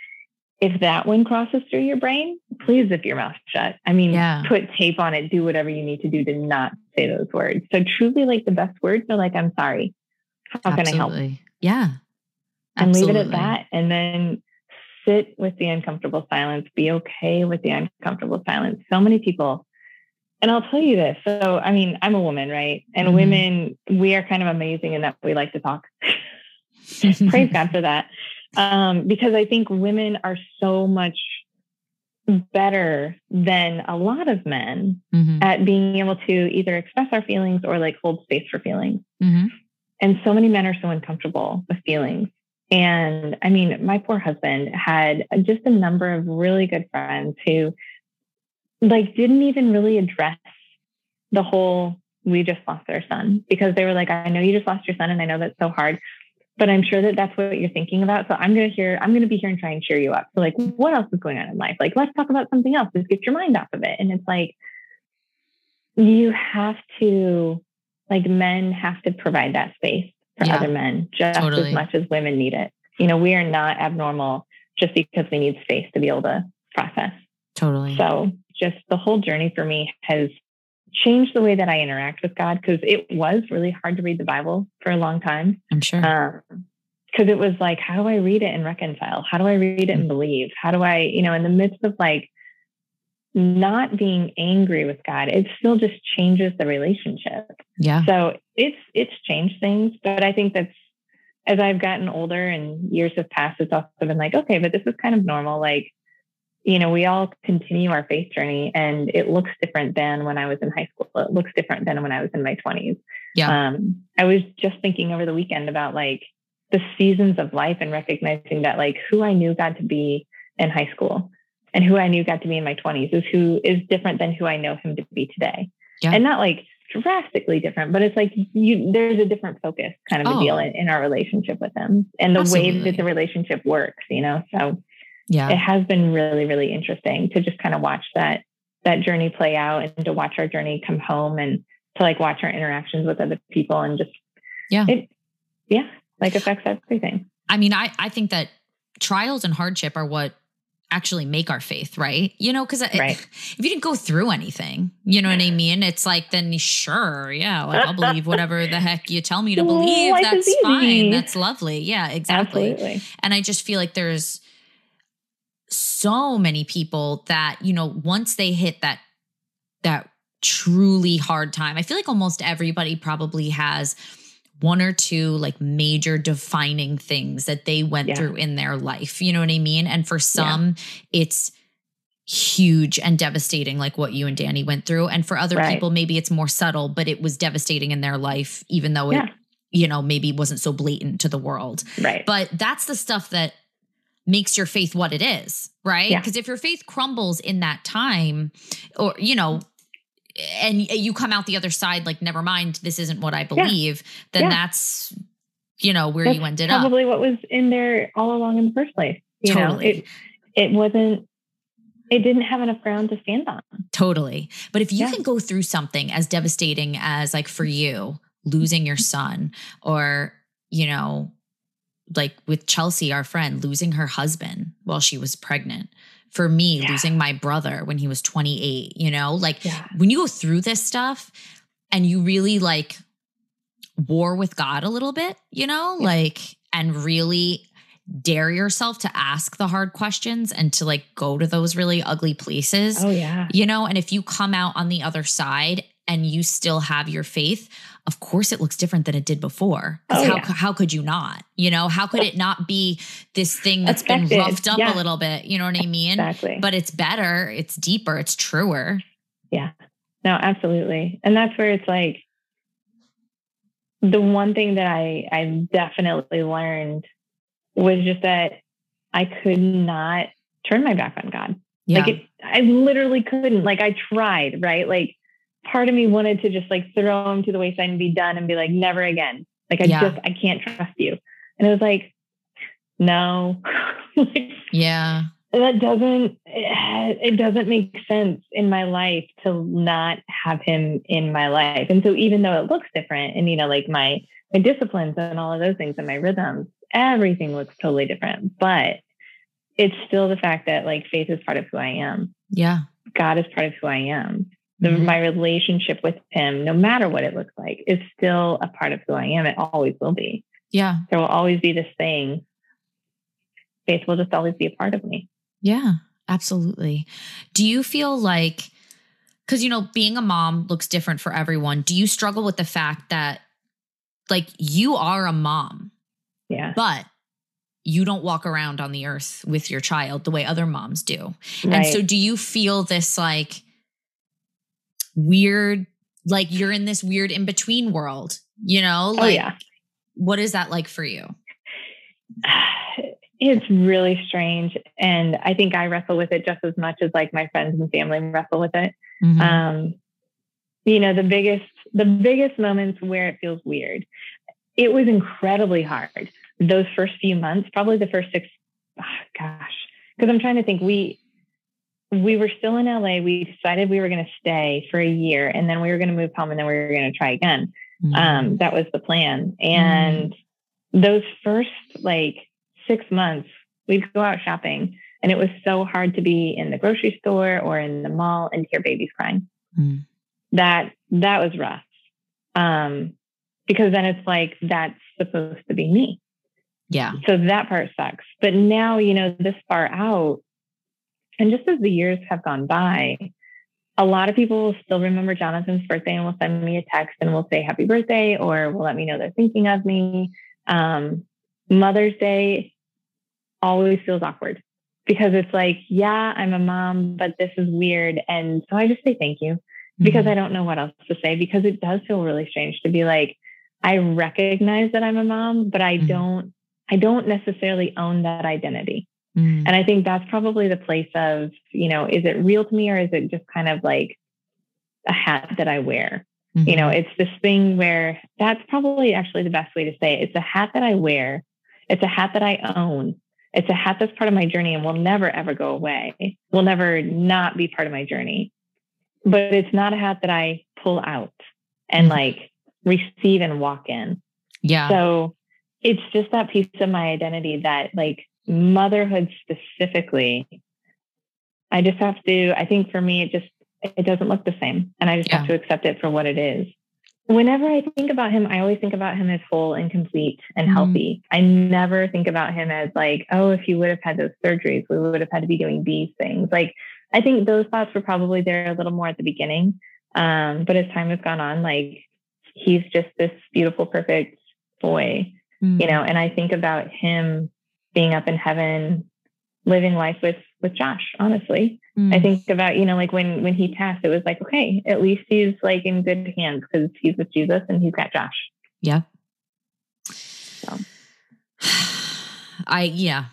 if that one crosses through your brain, please zip your mouth shut. I mean, yeah. put tape on it, do whatever you need to do to not say those words. So truly like the best words are like, I'm sorry. How Absolutely. can I help? Yeah. And leave it at that. And then sit with the uncomfortable silence. Be okay with the uncomfortable silence. So many people, and I'll tell you this. So, I mean, I'm a woman, right? And mm-hmm. women, we are kind of amazing in that we like to talk. Praise God for that um, because I think women are so much better than a lot of men mm-hmm. at being able to either express our feelings or like hold space for feelings. Mm-hmm. And so many men are so uncomfortable with feelings. And I mean, my poor husband had just a number of really good friends who like didn't even really address the whole we just lost our son because they were like, I know you just lost your son and I know that's so hard, but I'm sure that that's what you're thinking about. So I'm going to hear, I'm going to be here and try and cheer you up. So like, what else is going on in life? Like, let's talk about something else. Just get your mind off of it. And it's like, you have to, like men have to provide that space for yeah, other men just totally. as much as women need it. You know, we are not abnormal just because we need space to be able to process. Totally. So just the whole journey for me has changed the way that I interact with God because it was really hard to read the Bible for a long time. I'm sure. Because um, it was like, how do I read it and reconcile? How do I read it and believe? How do I, you know, in the midst of like not being angry with God, it still just changes the relationship. Yeah. So it's it's changed things, but I think that's as I've gotten older and years have passed, it's also been like, okay, but this is kind of normal. Like you know, we all continue our faith journey and it looks different than when I was in high school. It looks different than when I was in my 20s. Yeah. Um, I was just thinking over the weekend about like the seasons of life and recognizing that like who I knew God to be in high school and who I knew God to be in my 20s is who is different than who I know him to be today. Yeah. And not like drastically different, but it's like you there's a different focus kind of oh. a deal in, in, our relationship with him and the Absolutely. way that the relationship works, you know. So yeah. It has been really really interesting to just kind of watch that that journey play out and to watch our journey come home and to like watch our interactions with other people and just yeah. it yeah like affects everything. I mean i i think that trials and hardship are what actually make our faith right? You know because uh, right. if you didn't go through anything you know what i mean? It's like then sure yeah like i'll believe whatever the heck you tell me to believe Life that's fine that's lovely yeah exactly. Absolutely. and i just feel like there's so many people that, you know, once they hit that, that truly hard time, I feel like almost everybody probably has one or two like major defining things that they went yeah. through in their life. You know what I mean? And for some, yeah. it's huge and devastating, like what you and Danny went through. And for other right. people, maybe it's more subtle, but it was devastating in their life, even though yeah. it, you know, maybe wasn't so blatant to the world. Right. But that's the stuff that makes your faith what it is, right? Because yeah. if your faith crumbles in that time, or, you know, and you come out the other side like, never mind, this isn't what I believe, yeah. then yeah. that's, you know, where that's you ended probably up. Probably what was in there all along in the first place. You totally. know, it, it wasn't it didn't have enough ground to stand on. Totally. But if you yeah. can go through something as devastating as like for you losing your son or you know like with Chelsea, our friend, losing her husband while she was pregnant. For me, yeah. losing my brother when he was 28, you know, like yeah. when you go through this stuff and you really like war with God a little bit, you know, yeah. like, and really dare yourself to ask the hard questions and to like go to those really ugly places. Oh, yeah. You know, and if you come out on the other side and you still have your faith, of course it looks different than it did before. Oh, how, yeah. how could you not? You know, how could it not be this thing that's Affected. been roughed up yeah. a little bit? You know what I mean? Exactly. But it's better, it's deeper, it's truer. Yeah. No, absolutely. And that's where it's like the one thing that I I definitely learned was just that I could not turn my back on God. Yeah. Like it, I literally couldn't. Like I tried, right? Like part of me wanted to just like throw him to the wayside and be done and be like, never again. Like I yeah. just I can't trust you. And it was like, no. like, yeah. That doesn't it doesn't make sense in my life to not have him in my life. And so even though it looks different and you know, like my my disciplines and all of those things and my rhythms, everything looks totally different. But it's still the fact that like faith is part of who I am. Yeah. God is part of who I am. The, mm-hmm. My relationship with Him, no matter what it looks like, is still a part of who I am. It always will be. Yeah. There will always be this thing. Faith will just always be a part of me. Yeah, absolutely. Do you feel like, because, you know, being a mom looks different for everyone. Do you struggle with the fact that, like, you are a mom? Yeah. But you don't walk around on the earth with your child the way other moms do. Right. And so do you feel this like weird like you're in this weird in between world, you know? Oh, like oh, yeah. what is that like for you? It's really strange and I think I wrestle with it just as much as like my friends and family wrestle with it. Mm-hmm. Um you know, the biggest the biggest moments where it feels weird. It was incredibly hard those first few months, probably the first six, oh, gosh, because I'm trying to think. We we were still in LA. We decided we were going to stay for a year, and then we were going to move home, and then we were going to try again. Mm-hmm. Um, that was the plan. And mm-hmm. those first like six months, we'd go out shopping, and it was so hard to be in the grocery store or in the mall and hear babies crying. Mm-hmm. That that was rough. Um, because then it's like that's supposed to be me. Yeah. So that part sucks. But now, you know, this far out, and just as the years have gone by, a lot of people will still remember Jonathan's birthday and will send me a text and will say happy birthday or will let me know they're thinking of me. Um, Mother's Day always feels awkward because it's like, yeah, I'm a mom, but this is weird. And so I just say thank you because mm-hmm. I don't know what else to say because it does feel really strange to be like, I recognize that I'm a mom, but I mm-hmm. don't I don't necessarily own that identity. Mm. And I think that's probably the place of, you know, is it real to me or is it just kind of like a hat that I wear? Mm-hmm. You know, it's this thing where that's probably actually the best way to say it. It's a hat that I wear. It's a hat that I own. It's a hat that's part of my journey and will never ever go away. Will never not be part of my journey. But it's not a hat that I pull out and mm-hmm. like receive and walk in. Yeah. So it's just that piece of my identity that like motherhood specifically i just have to i think for me it just it doesn't look the same and i just yeah. have to accept it for what it is whenever i think about him i always think about him as whole and complete and mm-hmm. healthy i never think about him as like oh if he would have had those surgeries we would have had to be doing these things like i think those thoughts were probably there a little more at the beginning um, but as time has gone on like he's just this beautiful perfect boy mm. you know, and I think about him being up in heaven, living life with with Josh, honestly. Mm. I think about, you know, like when when he passed, it was like, okay, at least he's like in good hands because he's with Jesus and he's got Josh. Yeah. So. I yeah.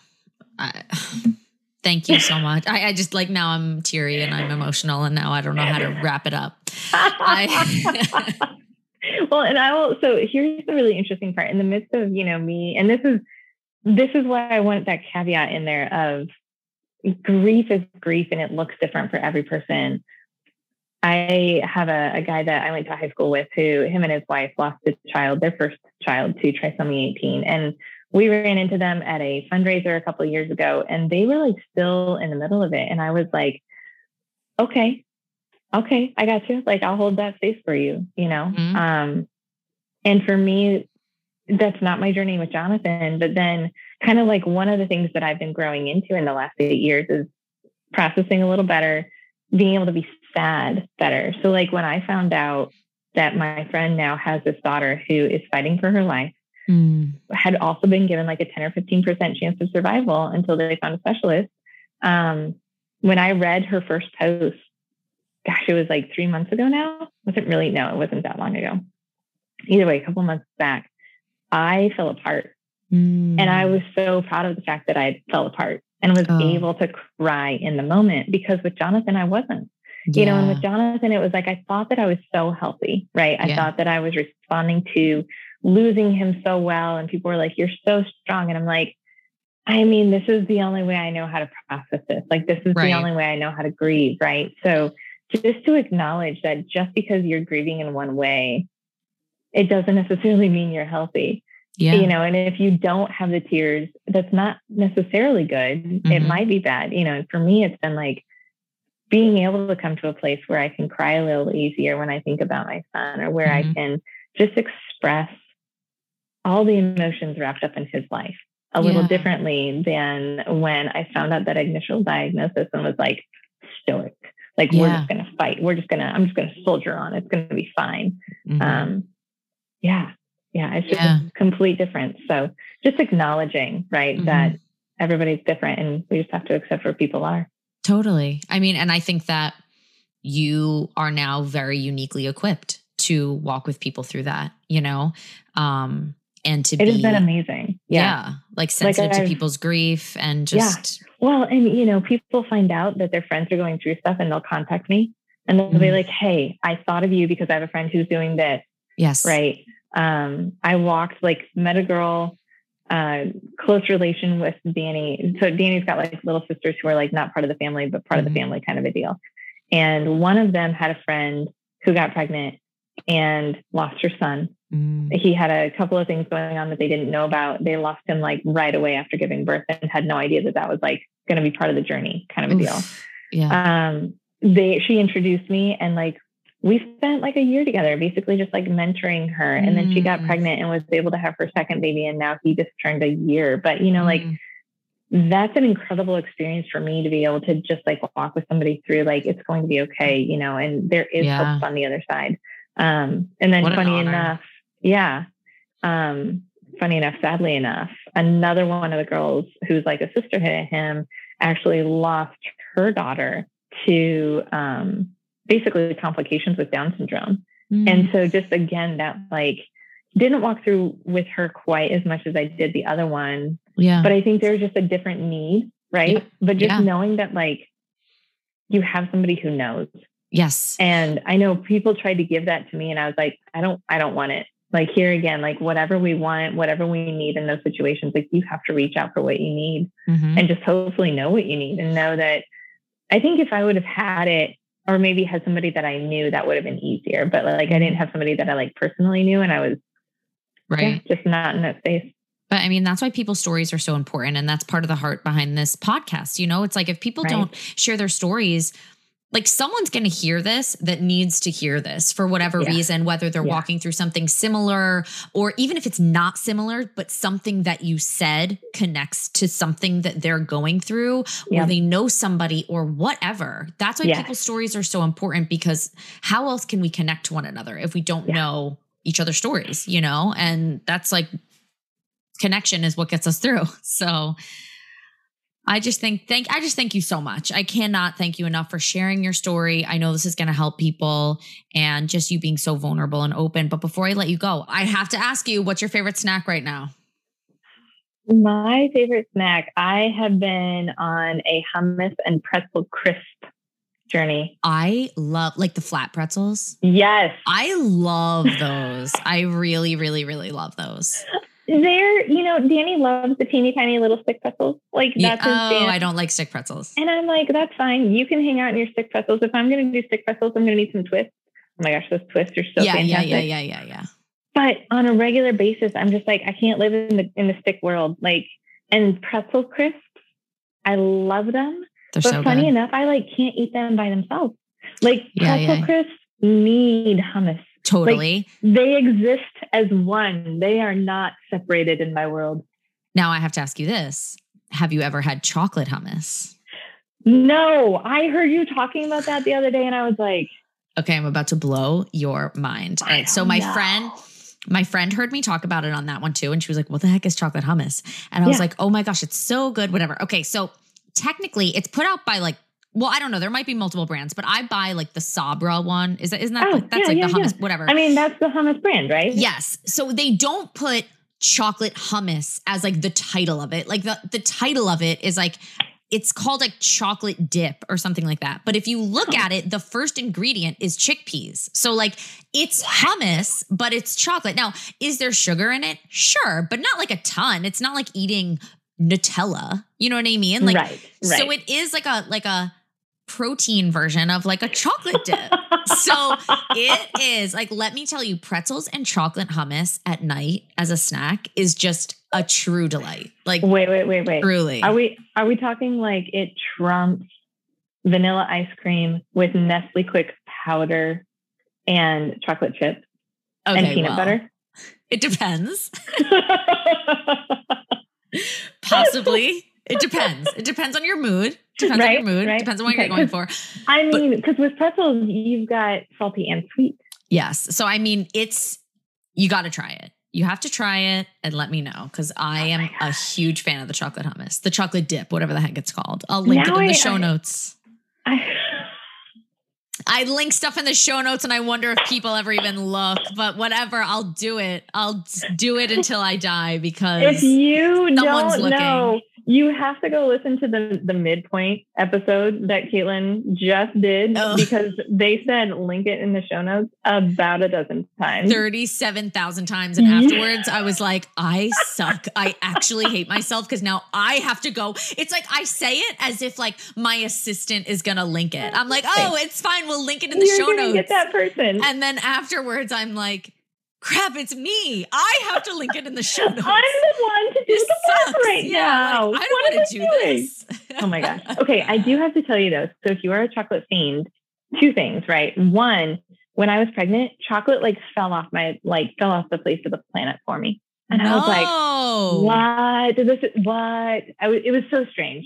I, thank you so much. I, I, just like now I'm teary and I'm emotional and now I don't know how to wrap it up. I, well, and I will. So here's the really interesting part. In the midst of you know me, and this is this is why I want that caveat in there of grief is grief, and it looks different for every person. I have a, a guy that I went to high school with who him and his wife lost a child, their first child to trisomy 18. And we ran into them at a fundraiser a couple of years ago and they were like still in the middle of it. And I was like, okay, okay, I got you. Like I'll hold that space for you, you know? Mm-hmm. Um, and for me, that's not my journey with Jonathan. But then kind of like one of the things that I've been growing into in the last eight years is processing a little better, being able to be sad better. So like when I found out that my friend now has this daughter who is fighting for her life, mm. had also been given like a 10 or 15% chance of survival until they found a specialist. Um, when I read her first post gosh, it was like three months ago now. Was it really? No, it wasn't that long ago. Either way, a couple months back, I fell apart. Mm. And I was so proud of the fact that I fell apart and was Oh. able to cry in the moment because with Jonathan, I wasn't. You know, and with Jonathan, it was like I thought that I was so healthy, right? I Yeah. thought that I was responding to losing him so well. And people were like, You're so strong. And I'm like, I mean, this is the only way I know how to process this. Like, this is Right. the only way I know how to grieve, right? So, just to acknowledge that just because you're grieving in one way, it doesn't necessarily mean you're healthy yeah. you know and if you don't have the tears that's not necessarily good it Mhm. might be bad you know and for me it's been like being able to come to a place where i can cry a little easier when i think about my son or where Mhm. i can just express all the emotions wrapped up in his life a little Yeah. differently than when i found out that initial diagnosis and was like stoic like we're just to fight we're just to i'm just to soldier on it's to be fine Mhm. um yeah yeah it's just Yeah. a complete difference so just acknowledging right Mhm. that everybody's different and we just have to accept where people are Totally. I mean, and I think that you are now very uniquely equipped to walk with people through that, you know, um, and to be. it be, has been amazing yeah. yeah, like sensitive to people's grief and just. Yeah. well and you know people find out that their friends are going through stuff and they'll contact me and they'll be Mhm. like hey i thought of you because i have a friend who's doing this yes. right um i walked like met a girl uh close relation with danny so danny's got like little sisters who are like not part of the family but part of Mhm. the family kind of a deal and one of them had a friend who got pregnant and lost her son Mm, he had a couple of things going on that they didn't know about they lost him like right away after giving birth and had no idea that that was like going to be part of the journey kind of a deal. Yeah. um they she introduced me and like we spent like a year together basically just like mentoring her and then she got Mm. pregnant and was able to have her second baby and now he just turned a year but you know like Mm, that's an incredible experience for me to be able to just like walk with somebody through like it's going to be okay you know and there is Yeah. hope on the other side um and then an funny honor. enough yeah um funny enough sadly enough another one of the girls who's like a sister to him actually lost her daughter to um basically complications with down syndrome mm, and so just again that like didn't walk through with her quite as much as I did the other one yeah. but I think there's just a different need, right? Yeah. But just Yeah. knowing that like you have somebody who knows. yes. And I know people tried to give that to me and I was like, I don't I don't want it. Like here again, like whatever we want, whatever we need in those situations, like you have to reach out for what you need Mhm. and just hopefully know what you need and know that I think if I would have had it or maybe had somebody that I knew that would have been easier. But like I didn't have somebody that I like personally knew and I was right. yeah, just not in that space. But I mean, that's why people's stories are so important. And that's part of the heart behind this podcast. You know, it's like if people Right. don't share their stories, like someone's going to hear this that needs to hear this for whatever Yeah. reason, whether they're Yeah. walking through something similar or even if it's not similar, but something that you said connects to something that they're going through or they know somebody or whatever. That's why people's stories are so important because how else can we connect to one another if we don't know each other's stories, you know? And that's like connection is what gets us through. So I just think thank I just thank you so much. I cannot thank you enough for sharing your story. I know this is going to help people and just you being so vulnerable and open. But before I let you go, I have to ask you what's your favorite snack right now? My favorite snack, I have been on a hummus and pretzel crisp journey. I love like the flat pretzels. Yes. I love those. I really really really love those. They're, you know, Danny loves the teeny tiny little stick pretzels. Like that's oh. I don't like stick pretzels. And I'm like, that's fine. You can hang out in your stick pretzels. If I'm going to do stick pretzels, I'm going to need some twists. Oh my gosh, those twists are so yeah, yeah, yeah, yeah, yeah, yeah. But on a regular basis, I'm just like, I can't live in the in the stick world. Like, and pretzel crisps, I love them. They're but so funny good. enough, I like can't eat them by themselves. Like Yeah, pretzel yeah. crisps need hummus. Totally. They exist as one. They are not separated in my world. now I have to ask you this. Have you ever had chocolate hummus? No, I heard you talking about that the other day, and I was like, Okay, I'm about to blow your mind. All right. So my know. friend, my friend heard me talk about it on that one too. And she was like, What the heck is chocolate hummus? And I was like, Oh my gosh, it's so good. Whatever. Okay. So technically it's put out by like, well, I don't know. There might be multiple brands, but I buy like the Sabra one. Is that isn't that Oh, like, that's yeah, like yeah, the hummus, whatever. I mean, that's the hummus brand, right? Yes. So they don't put chocolate hummus as like the title of it. Like the the title of it is like it's called like chocolate dip or something like that. But if you look at it, the first ingredient is chickpeas. So like it's hummus, but it's chocolate. Now, is there sugar in it? Sure, but not like a ton. It's not like eating Nutella. You know what I mean? Like right, right. so it is like a like a protein version of like a chocolate dip. so it is like let me tell you pretzels and chocolate hummus at night as a snack is just a true delight. Like wait, wait, wait, wait. Truly. Are we are we talking like it trumps vanilla ice cream with Nestle Quik powder and chocolate chips okay, and peanut well, butter? It depends. Possibly. It depends. It depends on your mood. Depends Right, on your mood. right. Depends on what Okay, you're going for. I mean, because with pretzels, you've got salty and sweet. Yes. So I mean, it's you got to try it. You have to try it and let me know because I Oh am a huge fan of the chocolate hummus, the chocolate dip, whatever the heck it's called. I'll link Now it in the I- show I- notes. I, I link stuff in the show notes and I wonder if people ever even look, but whatever, I'll do it. I'll do it until I die because if you don't looking. know, you have to go listen to the the midpoint episode that Caitlin just did Oh. because they said link it in the show notes about a dozen times. 37,000 times. And Yeah. afterwards, I was like, I suck. I actually hate myself because now I have to go. It's like I say it as if like my assistant is going to link it. I'm like, oh, it's fine. We'll link it in the You're show gonna notes. get that person. And then afterwards, I'm like, crap, it's me. I have to link it in the show I'm the one to do This the work right Yeah, now. like, I don't want to do doing? this. Oh my gosh. Okay, I do have to tell you though. So if you are a chocolate fiend, two things, right? One, when I was pregnant, chocolate like fell off my like fell off the face of the planet for me, and I was like, No. what? This is what? I it was so strange.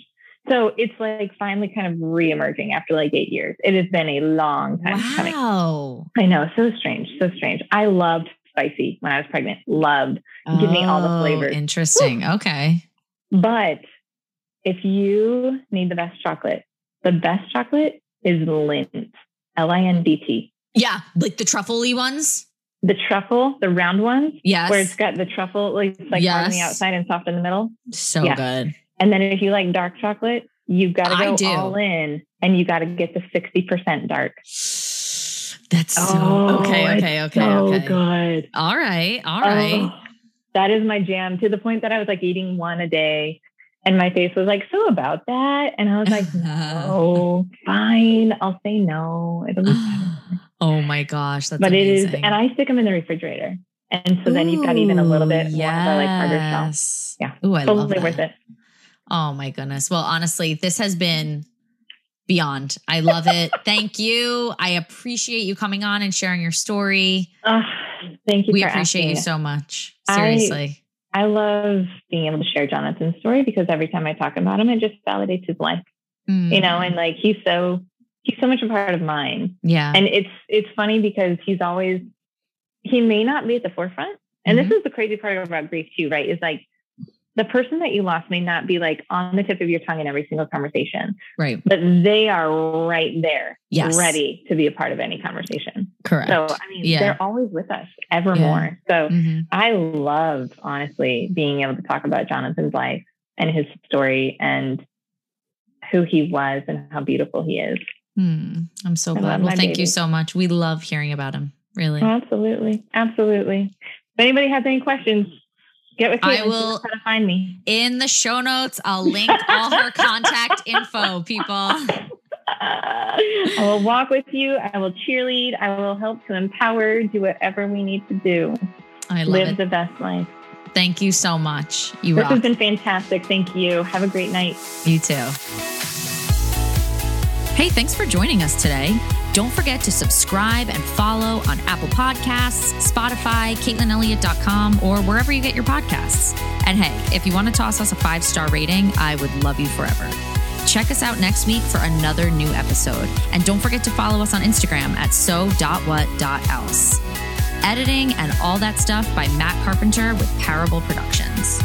So it's like finally kind of reemerging after like eight years. It has been a long time coming. Wow. I know, so strange, so strange. I loved spicy when I was pregnant. Loved. Give me all the Oh, flavors. Interesting. Okay. But if you need the best chocolate, the best chocolate is Lindt, L I N D T. Yeah. Like the truffle ones. The truffle, the round ones, Yes. where it's got the truffle, like it's like hard on the outside and soft in the middle. so Yeah. good. And then if you like dark chocolate, you've got to go all in and you got to get the 60% dark. That's so Oh, okay, okay, okay, so okay. good. All right, all oh, right. Oh, that is my jam to the point that I was like eating one a day and my face was like, so about that. And I was like, no, fine. I'll say no. It'll be fine. oh my gosh, that's but it is, amazing. and I stick them in the refrigerator. And so then you've got even a little bit Ooh, more of a like harder shell. Yeah. Ooh, I love Totally that. worth it. Oh my goodness. Well, honestly, this has been beyond. I love it. Thank you. I appreciate you coming on and sharing your story. Oh, thank you. We appreciate you so much. I- Seriously. I love being able to share Jonathan's story because every time I talk about him, it just validates his life, Mm. you know, and like he's so he's so much a part of mine. yeah. And it's it's funny because he's always he may not be at the forefront. And Mm-hmm. this is the crazy part about grief too, right? Is like the person that you lost may not be like on the tip of your tongue in every single conversation, right. but they are right there, Yes. ready to be a part of any conversation. Correct. So I mean, Yeah. they're always with us evermore. So Mhm. I love honestly being able to talk about Jonathan's life and his story and who he was and how beautiful he is. Hmm. I'm so I glad. Well, thank you so much. We love hearing about him. Really. Absolutely. Absolutely. If anybody has any questions, get with I Caitlin. She will- how to find me. In the show notes, I'll link all her contact info, people. I will walk with you. I will cheerlead. I will help to empower, do whatever we need to do. I love Live it. the best life. Thank you so much. You This rock. has been fantastic. Thank you. Have a great night. You too. Hey, thanks for joining us today. Don't forget to subscribe and follow on Apple Podcasts, Spotify, CaitlinElliott.com, or wherever you get your podcasts. And hey, if you want to toss us a five star rating, I would love you forever. Check us out next week for another new episode. And don't forget to follow us on Instagram at so.what.else. Editing and all that stuff by Matt Carpenter with Parable Productions.